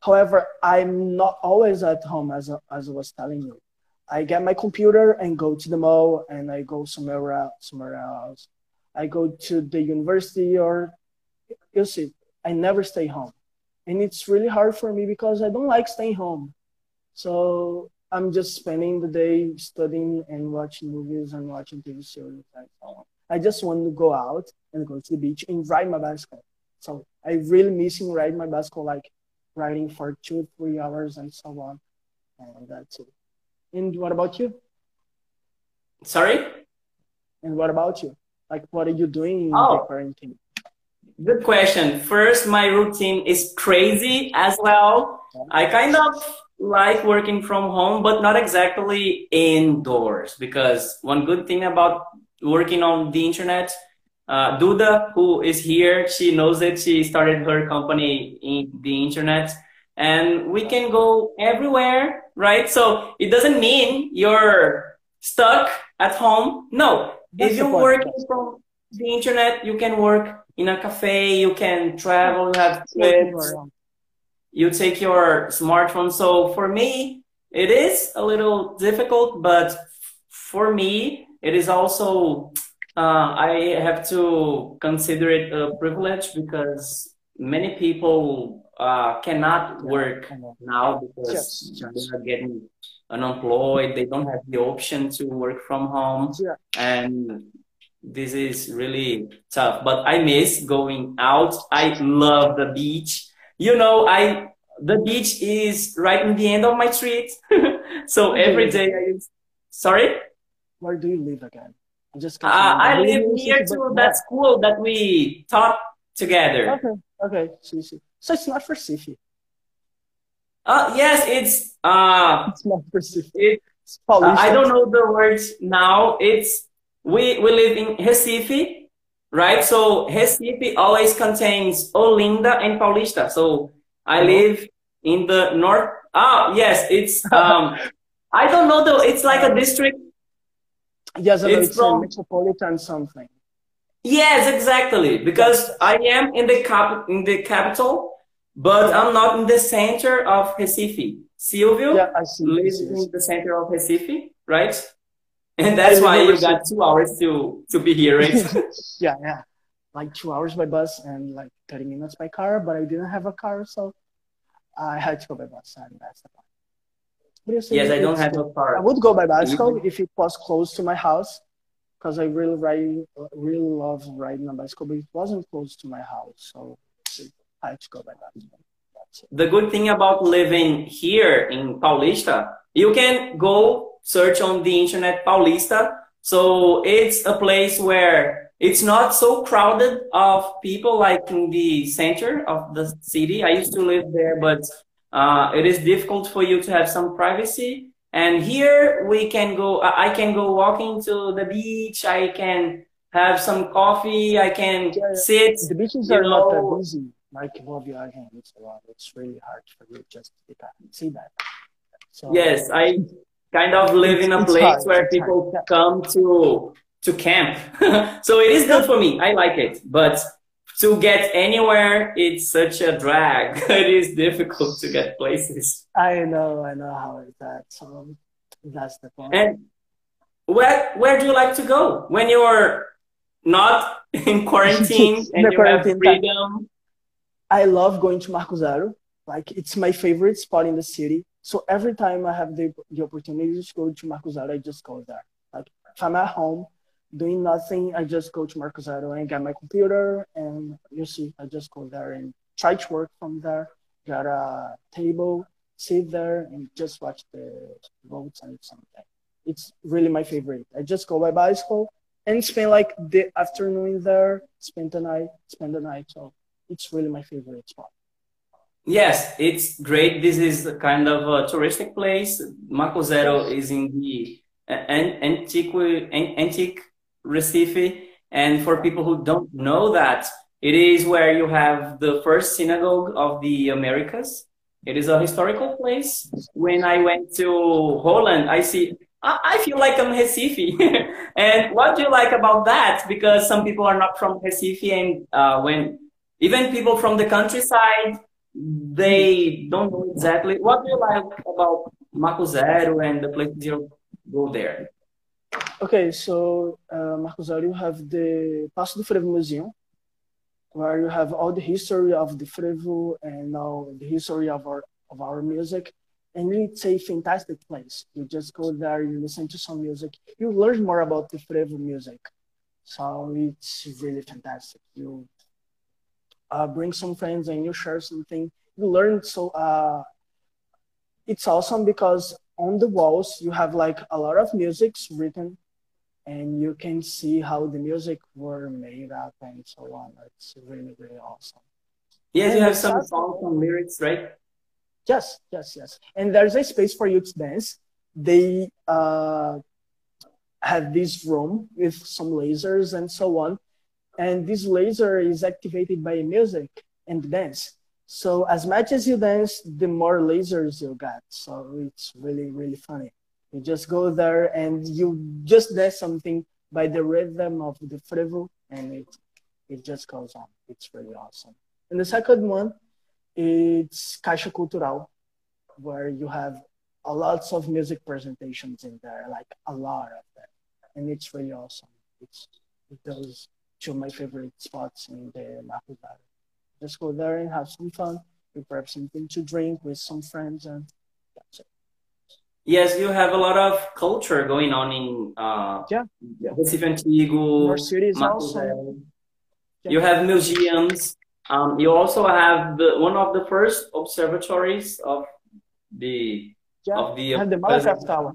However, I'm not always at home, as, as I was telling you. I get my computer and go to the mall, and I go somewhere else. Somewhere else. I go to the university, or you see, I never stay home, and it's really hard for me because I don't like staying home. So I'm just spending the day studying and watching movies and watching TV series and so on. I just want to go out and go to the beach and ride my bicycle. So I really missing riding my bicycle, like riding for two, three hours and so on. And that's it. And what about you? Sorry? And what about you? Like, what are you doing in oh. the quarantine? Good question. First, my routine is crazy as well. I kind of like working from home, but not exactly indoors. Because one good thing about working on the internet, uh, Duda, who is here, she knows it. She started her company in the internet, and we can go everywhere, right? So it doesn't mean you're stuck at home. No, That's if you're working from the internet, you can work in a cafe, you can travel, you have trips you take your smartphone. So for me, it is a little difficult, but for me, it is also uh, I have to consider it a privilege because many people uh, cannot work now because they are getting unemployed. They don't have the option to work from home, and this is really tough. But I miss going out. I love the beach. You know, I the beach is right in the end of my street, so every day I. Sorry. Where do you live again? I'm just. Uh, I live near to that school that we taught together. Okay. Okay. See, see. So it's not for Sifi. Uh, yes, it's uh, it's not for Sifi. It's, uh, I don't know the words now. It's we we live in Recife, right? So Recife always contains Olinda and Paulista. So I uh-huh. live in the north. Ah, yes, it's um, I don't know though. It's like a district Yes, it's, it's from, metropolitan something. Yes, exactly. Because I am in the cap in the capital, but I'm not in the center of Recife. Silvio yeah, lives in the center of Recife, right? And that's why you got two hours to to be here, right? yeah, yeah. Like two hours by bus and like 30 minutes by car, but I didn't have a car, so I had to go by bus, and that's the point. Yes, I don't have a car. I would go by bicycle if it was close to my house, because I really ride, really love riding a bicycle. But it wasn't close to my house, so The good thing about living here in Paulista, you can go search on the internet Paulista. So it's a place where it's not so crowded of people like in the center of the city. I used to live there, but uh, it is difficult for you to have some privacy. And here we can go, I can go walking to the beach. I can have some coffee. I can yeah, sit. The beaches are know. not that easy. Like a lot. It's really hard for you just to get it. see that. So, yes, I kind of live in a place hard. where people hard. come to to camp. so it is good for me. I like it. But to get anywhere, it's such a drag. it is difficult to get places. I know, I know how it's that. So that's the point. And where where do you like to go when you're not in quarantine and you quarantine have freedom? I love going to Marco Zero. Like it's my favorite spot in the city. So every time I have the, the opportunity to go to Marco Zero, I just go there. Like if I'm at home, doing nothing, I just go to Marco Zero and get my computer, and you see, I just go there and try to work from there. Got a table, sit there, and just watch the votes and something. It's really my favorite. I just go by bicycle and spend like the afternoon there, spend the night, spend the night. So it's really my favorite spot. Yes, it's great. This is kind of a touristic place. Marco Zero is in the antique, antique Recife. And for people who don't know that, it is where you have the first synagogue of the Americas. It is a historical place. When I went to Holland, I see, I feel like I'm Recife. and what do you like about that? Because some people are not from Recife and uh, when even people from the countryside, they don't know exactly. What do you like about Marco Zero and the places you go there? Okay, so uh, Marco Zero, you have the Paço do Frevo Museum, where you have all the history of the Frevo and now the history of our of our music. And it's a fantastic place. You just go there, you listen to some music, you learn more about the Frevo music. So it's really fantastic. You uh, bring some friends and you share something. You learn so uh, it's awesome because on the walls you have like a lot of musics written and you can see how the music were made up and so on. It's really, really awesome. Yes, and you have some songs and lyrics, right? Yes, yes, yes. And there's a space for you to dance. They uh, have this room with some lasers and so on. And this laser is activated by music and dance. So as much as you dance, the more lasers you get. So it's really, really funny. You just go there and you just dance something by the rhythm of the frevo and it it just goes on. It's really awesome. And the second one, it's Caixa Cultural, where you have a lots of music presentations in there, like a lot of them, and it's really awesome. It's those two of my favorite spots in the Valley. Just go there and have some fun, prepare something to drink with some friends, and that's it. Yes, you have a lot of culture going on in uh, yeah, yeah. Recife Antigo, More cities also. Yeah. You have museums. Um, you also have the, one of the first observatories of the yeah, of the have the Malakoff Tower.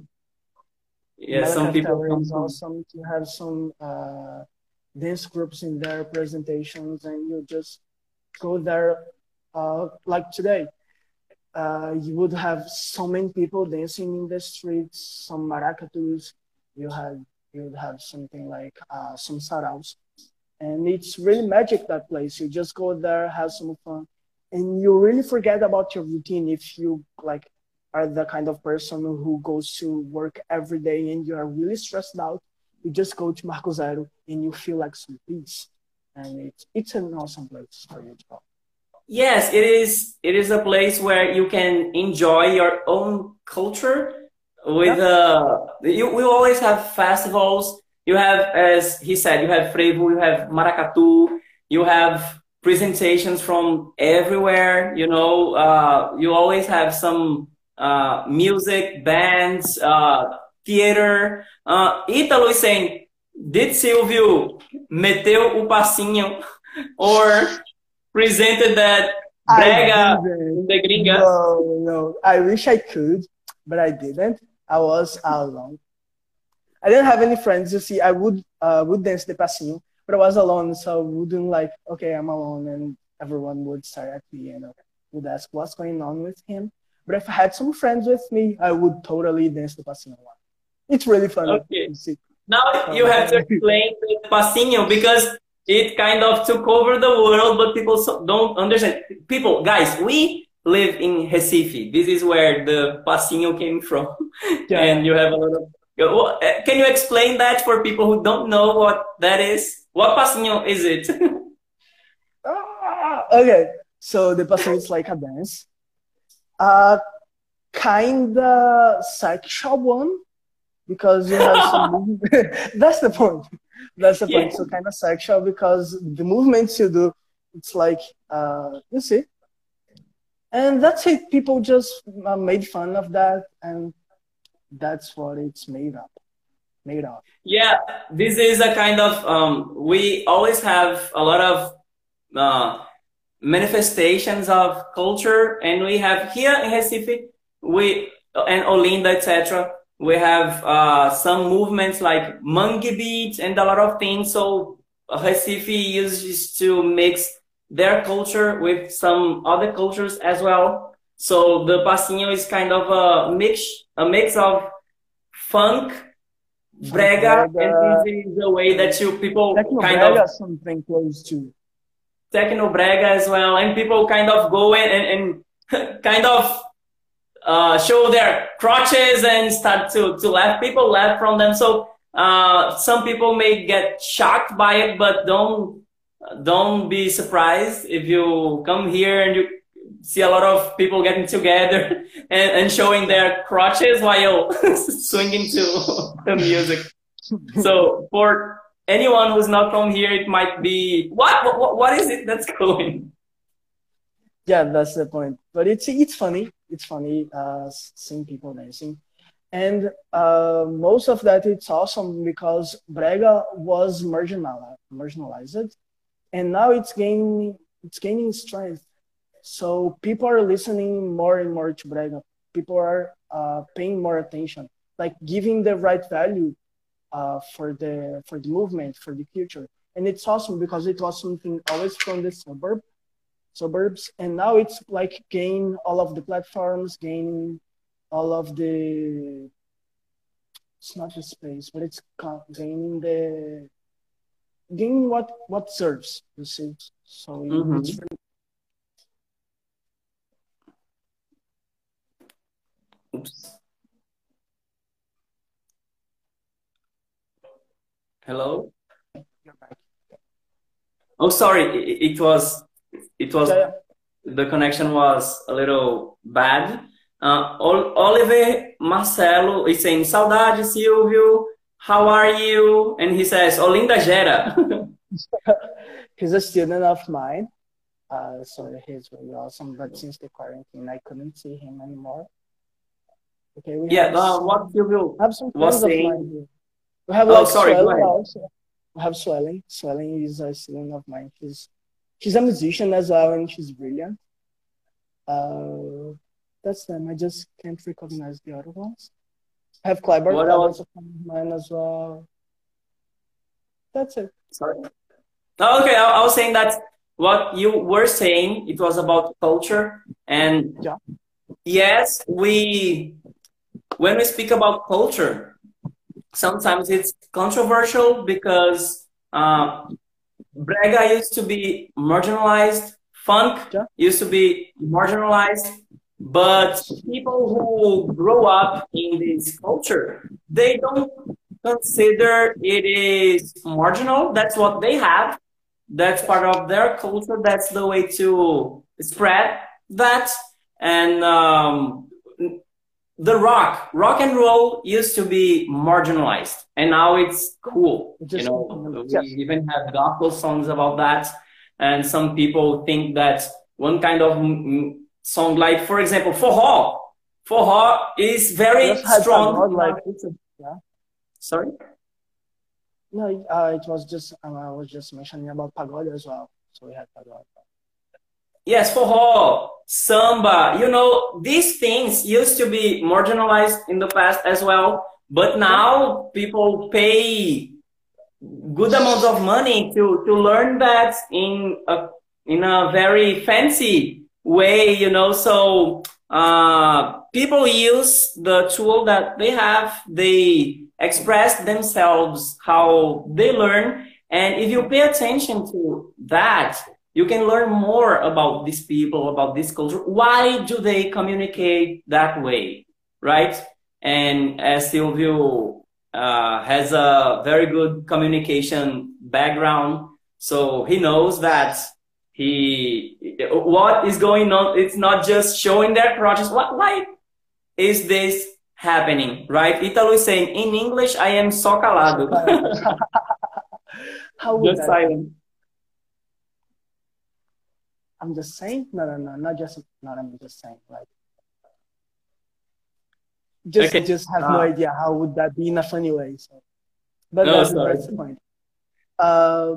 Yeah, some people come is awesome to have some uh, dance groups in their presentations, and you just go there. Uh, like today, uh, you would have so many people dancing in the streets, some maracatus. You had you would have something like uh, some saraus, and it's really magic that place. You just go there, have some fun, and you really forget about your routine if you like are the kind of person who goes to work every day and you are really stressed out. You just go to Marco Zero and you feel like some peace, and it's it's an awesome place for you to go. Yes, it is. It is a place where you can enjoy your own culture. With uh, you, we always have festivals. You have, as he said, you have frevo, you have maracatu, you have presentations from everywhere. You know, uh, you always have some uh, music, bands, uh, theater. Uh, Ítalo is saying, did Silvio meteu o passinho or presented that brega the gringa. No, no. I wish I could, but I didn't. I was alone. I didn't have any friends. You see, I would uh, would dance the passinho, but I was alone, so I wouldn't like. Okay, I'm alone, and everyone would stare at me and would ask what's going on with him. But if I had some friends with me, I would totally dance the passinho one. It's really fun. Okay. Now you have to explain the passinho because it kind of took over the world, but people don't understand. People, guys, we live in Recife. This is where the passinho came from. Yeah. and you have a lot of. Eh, can you explain that for people who don't know what that is? What passinho is it? ah, okay, so the passinho is like a dance. Uh, kinda sexual one because you have some. That's the point. That's the point. Yeah. So kind of sexual because the movements you do, it's like uh, you see, and that's it. People just uh, made fun of that, and that's what it's made up. Made up. Yeah, this is a kind of um, we always have a lot of uh, manifestations of culture, and we have here in Recife, we and Olinda, etc we have uh, some movements like mangue beats and a lot of things. So Recife uses to mix their culture with some other cultures as well. So the passinho is kind of a mix, a mix of funk, brega, brega. and this is the way that you people techno kind brega of something close to techno brega as well, and people kind of go in and, and kind of uh, show their crotches and start to, to laugh. People laugh from them. So uh, some people may get shocked by it, but don't don't be surprised if you come here and you see a lot of people getting together and, and showing their crotches while swinging to the music. So for anyone who's not from here, it might be what what what is it that's going? Yeah, that's the point. But it's it's funny it's funny uh, seeing people dancing. And uh, most of that it's awesome because Brega was marginalized, marginalized, and now it's gaining it's gaining strength. So people are listening more and more to Brega. People are uh, paying more attention, like giving the right value uh, for the for the movement for the future. And it's awesome because it was something always from the suburb suburbs and now it's like gain all of the platforms gaining all of the it's not the space but it's gaining the gaining what what serves you see so mm-hmm. it's really Oops. Hello? Oh, sorry. It, it was it was yeah, the connection was a little bad. Uh, Oliver Marcelo is saying, Saudade, Silvio. How are you? And he says, Olinda Gera. he's a student of mine. Uh, so he's really awesome. But since the quarantine, I couldn't see him anymore. Okay. We yeah. Uh, what Silvio have some of mine. We have oh, like sorry, swelling also. We have swelling. Swelling is a student of mine. She's she's a musician as well, and she's brilliant. Uh, that's them. I just can't recognize the other ones. I have Kleiber, what else? of mine as well. That's it. Sorry. Oh, okay, I, I, was saying that what you were saying, it was about culture. And yeah. yes, we, when we speak about culture, sometimes it's controversial because uh, Brega used to be marginalized, funk used to be marginalized, but people who grow up in this culture, they don't consider it is marginal. That's what they have. That's part of their culture. That's the way to spread that. And um, the rock, rock and roll used to be marginalized, and now it's cool. You know, we even have gospel songs about that. And some people think that one kind of song like, for example, forró. Forró is very strong. like, yeah. Sorry? No, uh, it was just, um, I was just mentioning about pagode as well. So we had pagode. Yes, forró, samba, you know, these things used to be marginalized in the past as well. But now people pay good amounts of money to, to learn that in a, in a very fancy way, you know, so uh, people use the tool that they have, they express themselves how they learn. And if you pay attention to that, you can learn more about these people, about this culture. Why do they communicate that way? Right? And as Silvio uh, has a very good communication background, so he knows that he what is going on it's not just showing their crotches what why is this happening right italo is saying in english i am so calado how would just silent i'm just saying? No no no not just not i'm just saying like just okay. just have uh, no ah. idea how would that be in a funny way so. But no, that's, that's the point. Uh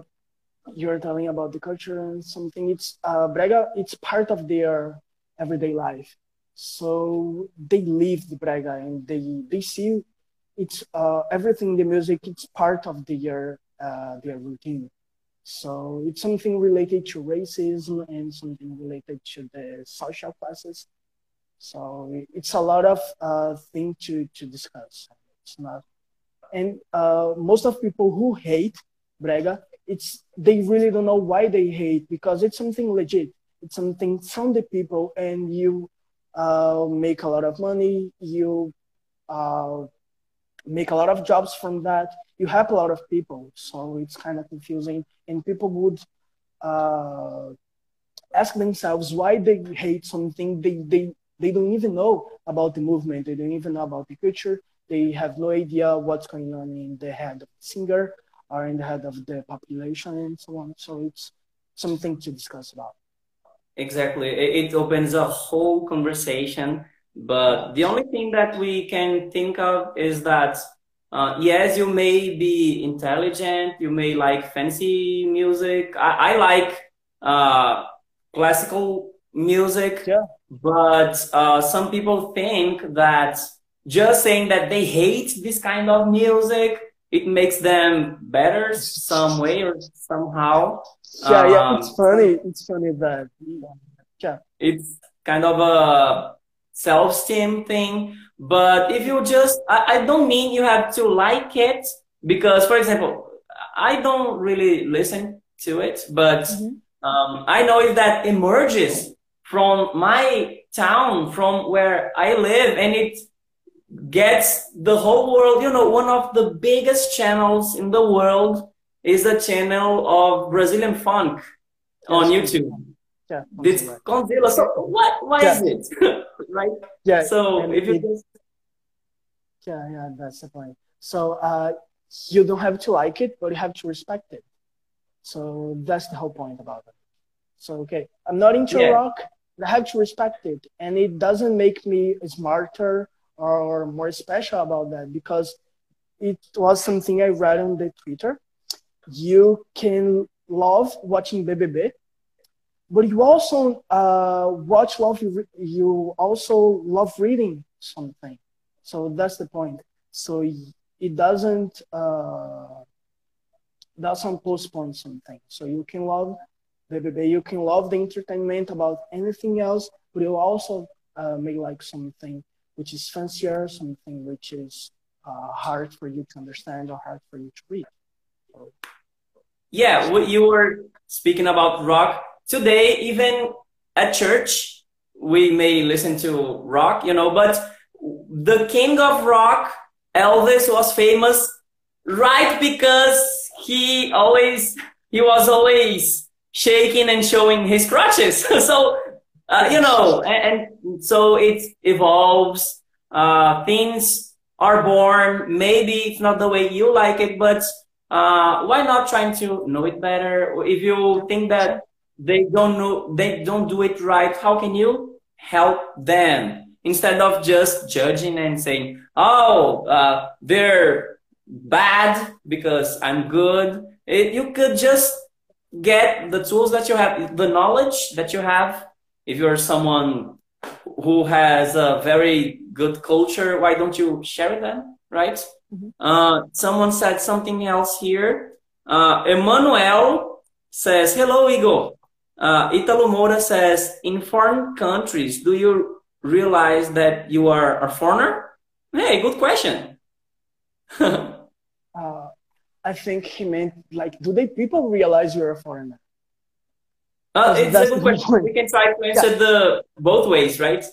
you're telling about the culture and something. It's uh, brega it's part of their everyday life. So they live the brega and they they see it's uh, everything the music it's part of their uh, their routine so it's something related to racism and something related to the social classes. So it's a lot of uh, thing to to discuss. It's not and uh, most of people who hate brega it's they really don't know why they hate because it's something legit. It's something from the people and you uh, make a lot of money you uh, make a lot of jobs from that you help a lot of people so it's kind of confusing and people would uh, ask themselves why they hate something they, they they don't even know about the movement they don't even know about the culture they have no idea what's going on in the head of the singer are in the head of the population and so on. So it's something to discuss about. Exactly. It opens a whole conversation. But the only thing that we can think of is that, uh, yes, you may be intelligent, you may like fancy music. I, I like uh, classical music, yeah. but uh, some people think that just saying that they hate this kind of music it makes them better some way or somehow. Yeah, um, yeah, it's funny. It's funny that yeah, it's kind of a self-esteem thing. But if you just, I, I don't mean you have to like it because, for example, I don't really listen to it, but mm-hmm. um, I know if that emerges from my town, from where I live, and it gets the whole world. You know, one of the biggest channels in the world is the channel of Brazilian funk on YouTube. Yeah. It's KondZilla. So what? Why Yeah. is it? right. Yeah. So and if you it- just Yeah, yeah, that's the point. So uh, you don't have to like it, but you have to respect it. So that's the whole point about it. So okay, I'm not into Yeah. rock. I have to respect it, and it doesn't make me smarter or more special about that because it was something I read on the Twitter. You can love watching BBB, but you also uh, watch love. You, you also love reading something. So that's the point. So it doesn't uh, doesn't postpone something. So you can love BBB, you can love the entertainment about anything else, but you also uh, may like something which is fancier, something which is uh, hard for you to understand or hard for you to read. So, Yeah, what you were speaking about rock today, even at church, we may listen to rock, you know, but the king of rock, Elvis, was famous right because he always, he was always shaking and showing his crutches. so, uh, you know, and, and so it evolves, uh, things are born. Maybe it's not the way you like it, but uh, why not trying to know it better? If you think that they don't know, they don't do it right, how can you help them instead of just judging and saying, "Oh, uh, they're bad because I'm good"? It, you could just get the tools that you have, the knowledge that you have. If you're someone who has a very good culture, why don't you share them, right? Uh, someone said something else here. Uh, Emmanuel says, hello, Igor. Uh, Italo Moura says, in foreign countries, do you realize that you are a foreigner? Hey, good question. uh, I think he meant like, do they people realize you're a foreigner? Uh, it's a good question. point. We can try to answer the both ways, right?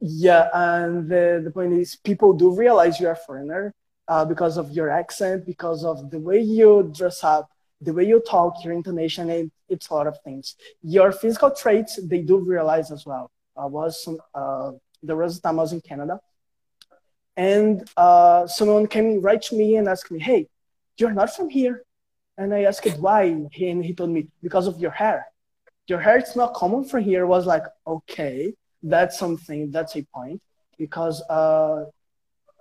Yeah, and the, the point is, people do realize you're a foreigner uh, because of your accent, because of the way you dress up, the way you talk, your intonation, and it's a lot of things. Your physical traits, they do realize as well. I was uh, there was a time I was in Canada, and uh, someone came right to me and asked me, "Hey, you're not from here," and I asked why, and he told me because of your hair. Your hair is not common from here. I was like, okay that's something that's a point because uh,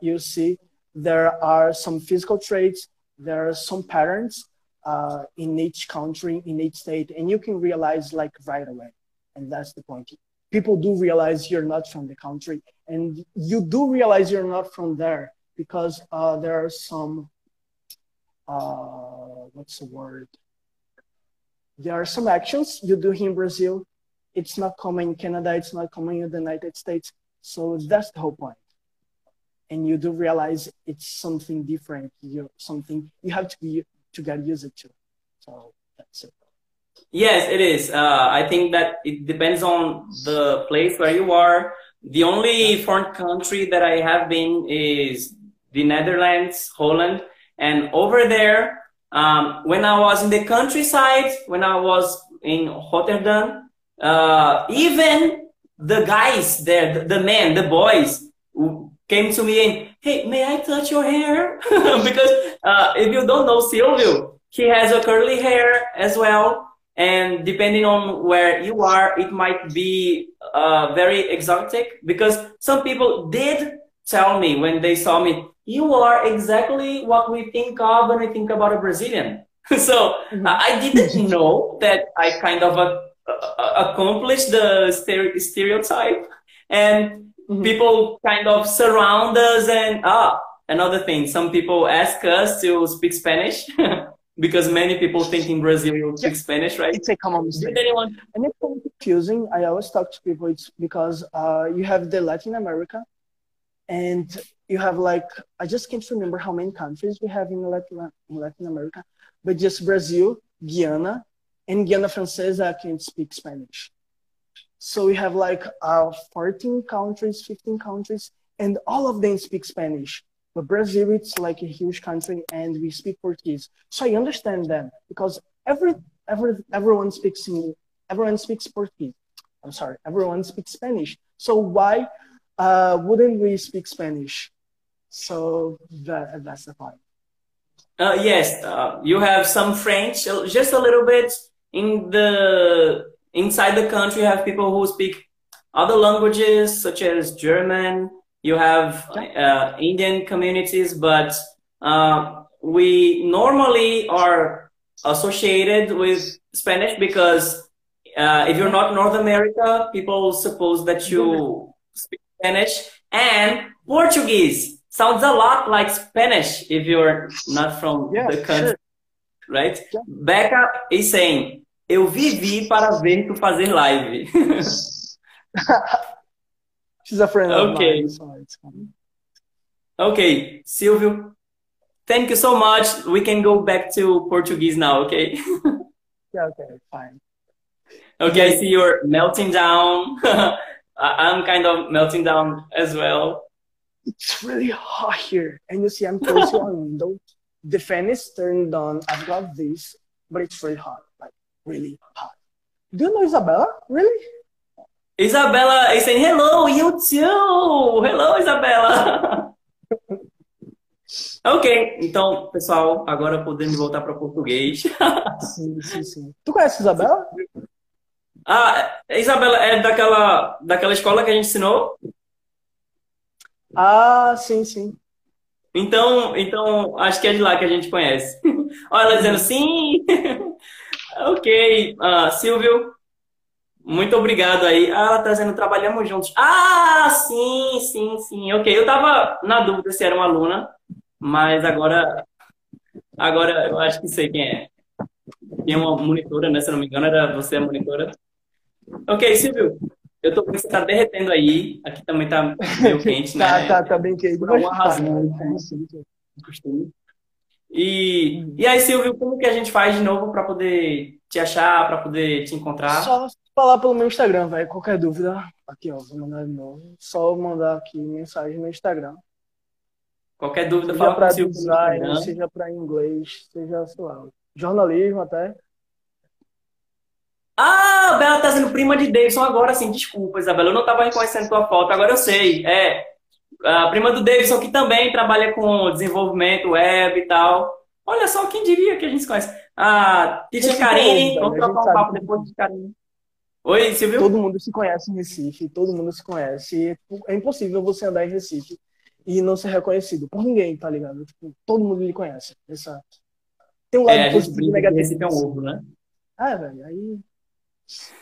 you see there are some physical traits there are some patterns uh, in each country in each state and you can realize like right away and that's the point people do realize you're not from the country and you do realize you're not from there because uh, there are some uh, what's the word there are some actions you do here in brazil it's not common in Canada, it's not common in the United States. So that's the whole point. And you do realize it's something different. You're something you have to be used to. So that's it. Yes, it is. Uh, I think that it depends on the place where you are. The only foreign country that I have been is the Netherlands, Holland, and over there, um, when I was in the countryside, when I was in Rotterdam, uh, even the guys there, the, the men, the boys, came to me and, hey, may I touch your hair? because uh, if you don't know Silvio, he has a curly hair as well. And depending on where you are, it might be uh, very exotic because some people did tell me when they saw me, you are exactly what we think of when we think about a Brazilian. so uh, I didn't know that I kind of uh, uh, accomplished the stereotype and Mhm. people kind of surround us and ah another thing some people ask us to speak spanish because many people think in brazil you speak spanish right It's a common mistake. did anyone And it's so confusing. I always talk to people. It's because uh, you have the Latin America, and you have like I just can't remember how many countries we have in Latin in Latin America, but just Brazil, Guyana, and Guyana Francesa can't speak Spanish. So we have like uh, 14 countries, 15 countries, and all of them speak Spanish. But Brazil, it's like a huge country, and we speak Portuguese. So I understand them because every every everyone speaks in everyone speaks Portuguese. I'm sorry, everyone speaks Spanish. So why uh, wouldn't we speak Spanish? So that, that's the point. Uh, yes, uh, you have some French, just a little bit. In the inside the country, you have people who speak other languages such as German. You have uh, Indian communities, but uh, we normally are associated with Spanish because uh, if you're not North America, people suppose that you speak Spanish and Portuguese sounds a lot like Spanish if you're not from yeah, the country, sure. right? Yeah. Becca is saying, eu vivi para ver tu fazer live. She's a friend okay. of mine, so Okay, Silvio, thank you so much. We can go back to Portuguese now, okay? yeah, okay, fine. Okay, I see you're melting down. I'm kind of melting down as well. It's really hot here. And you see, I'm close to a window. The fan is turned on. I've got this, but it's really hot. Really hot. Do you know Isabella? Really? Isabella is saying, hello, you too. Hello, Isabella. ok, então, pessoal, agora podemos voltar para português. sim, sim, sim. Tu conhece Isabela? Ah, Isabela, é daquela, daquela escola que a gente ensinou? Ah, sim, sim. Então, então, acho que é de lá que a gente conhece. Olha ela dizendo sim. Ok. Uh, Silvio, muito obrigado aí. Ah, ela tá dizendo trabalhamos juntos. Ah, sim, sim, sim. Ok. Eu tava na dúvida se era uma aluna, mas agora, agora eu acho que sei quem é. Tem uma monitora, né? Se não me engano, era você a monitora. Ok, Silvio. Eu tô vendo que você tá derretendo aí. Aqui também tá meio quente, tá, né? Tá, tá bem quente. Por alguma razão. Né? E, e aí, Silvio, como que a gente faz de novo para poder te achar, para poder te encontrar? Só falar pelo meu Instagram, velho. Qualquer dúvida, aqui, ó, vou mandar de novo. Só mandar aqui mensagem no Instagram. Qualquer dúvida, seja fala para design, seja para inglês, seja, sei lá, jornalismo até. Ah, a Bela tá sendo prima de Davidson agora, sim. Desculpa, Isabela. Eu não tava reconhecendo tua foto. Agora eu sei. É. A prima do Davidson, que também trabalha com desenvolvimento web e tal. Olha só, quem diria que a gente se conhece? Ah, Tia Karine. Vamos trocar um papo depois de Karine. Oi, Silvio? Todo mundo se conhece em Recife. Todo mundo se conhece. É impossível você andar em Recife e não ser reconhecido por ninguém, tá ligado? Tipo, todo mundo lhe conhece. Essa... Tem um lado é, positivo e negativo. Recife é um ovo, né? Ah, velho, aí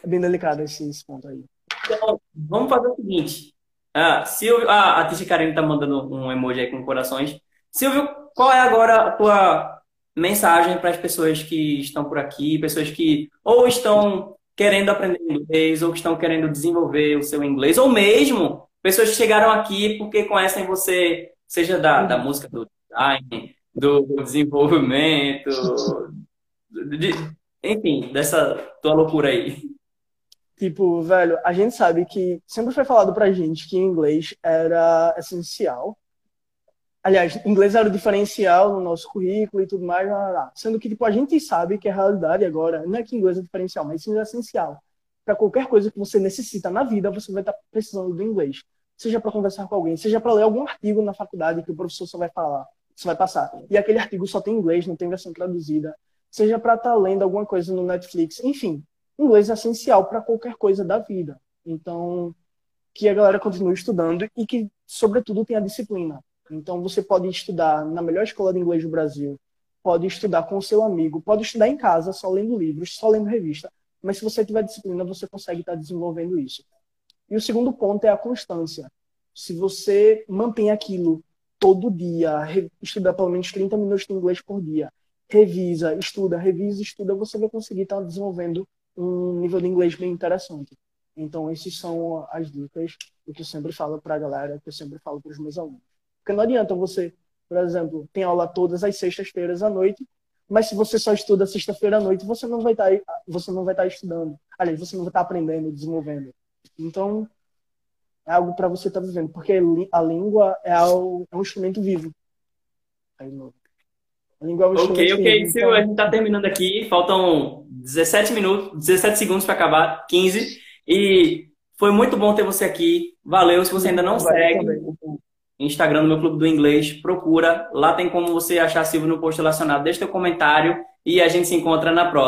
é bem delicado esse, esse ponto aí. Então, vamos fazer o seguinte. Ah, Silvio, ah, a Tisha Karine tá mandando um emoji aí com corações. Silvio, qual é agora a tua mensagem para as pessoas que estão por aqui, pessoas que ou estão querendo aprender inglês, ou que estão querendo desenvolver o seu inglês, ou mesmo pessoas que chegaram aqui porque conhecem você, seja da, da música, do design, do, desenvolvimento, de, enfim, dessa tua loucura aí. Tipo, velho, a gente sabe que sempre foi falado pra gente que inglês era essencial. Aliás, inglês era o diferencial no nosso currículo e tudo mais, lá, lá. sendo que tipo, a gente sabe que a realidade agora não é que inglês é diferencial, mas sim é essencial. Para qualquer coisa que você necessita na vida, você vai estar tá precisando do inglês. Seja para conversar com alguém, seja para ler algum artigo na faculdade que o professor só vai falar, você vai passar. E aquele artigo só tem inglês, não tem versão traduzida seja para estar tá lendo alguma coisa no Netflix, enfim, inglês é essencial para qualquer coisa da vida. Então, que a galera continue estudando e que, sobretudo, tenha disciplina. Então, você pode estudar na melhor escola de inglês do Brasil, pode estudar com o seu amigo, pode estudar em casa, só lendo livros, só lendo revista, mas se você tiver disciplina, você consegue estar tá desenvolvendo isso. E o segundo ponto é a constância. Se você mantém aquilo todo dia, estudar pelo menos 30 minutos de inglês por dia, revisa, estuda, revisa, estuda, você vai conseguir estar desenvolvendo um nível de inglês bem interessante. Então, essas são as dicas que eu sempre falo para a galera, que eu sempre falo para os meus alunos. Porque não adianta você, por exemplo, tem aula todas as sextas-feiras à noite, mas se você só estuda sexta-feira à noite, você não vai estar você não vai estar estudando. Aliás, você não vai estar aprendendo, desenvolvendo. Então, é algo para você estar vivendo, porque a língua é, é um instrumento vivo. Aí, língua Ok, ok. Silvio, a Então, gente está terminando aqui. Faltam 17 minutos, 17 segundos para acabar, 15. E foi muito bom ter você aqui. Valeu. Se você ainda não valeu segue também. o Instagram do meu Clube do Inglês, procura. Lá tem como você achar Silvio no post relacionado. Deixa teu comentário e a gente se encontra na próxima.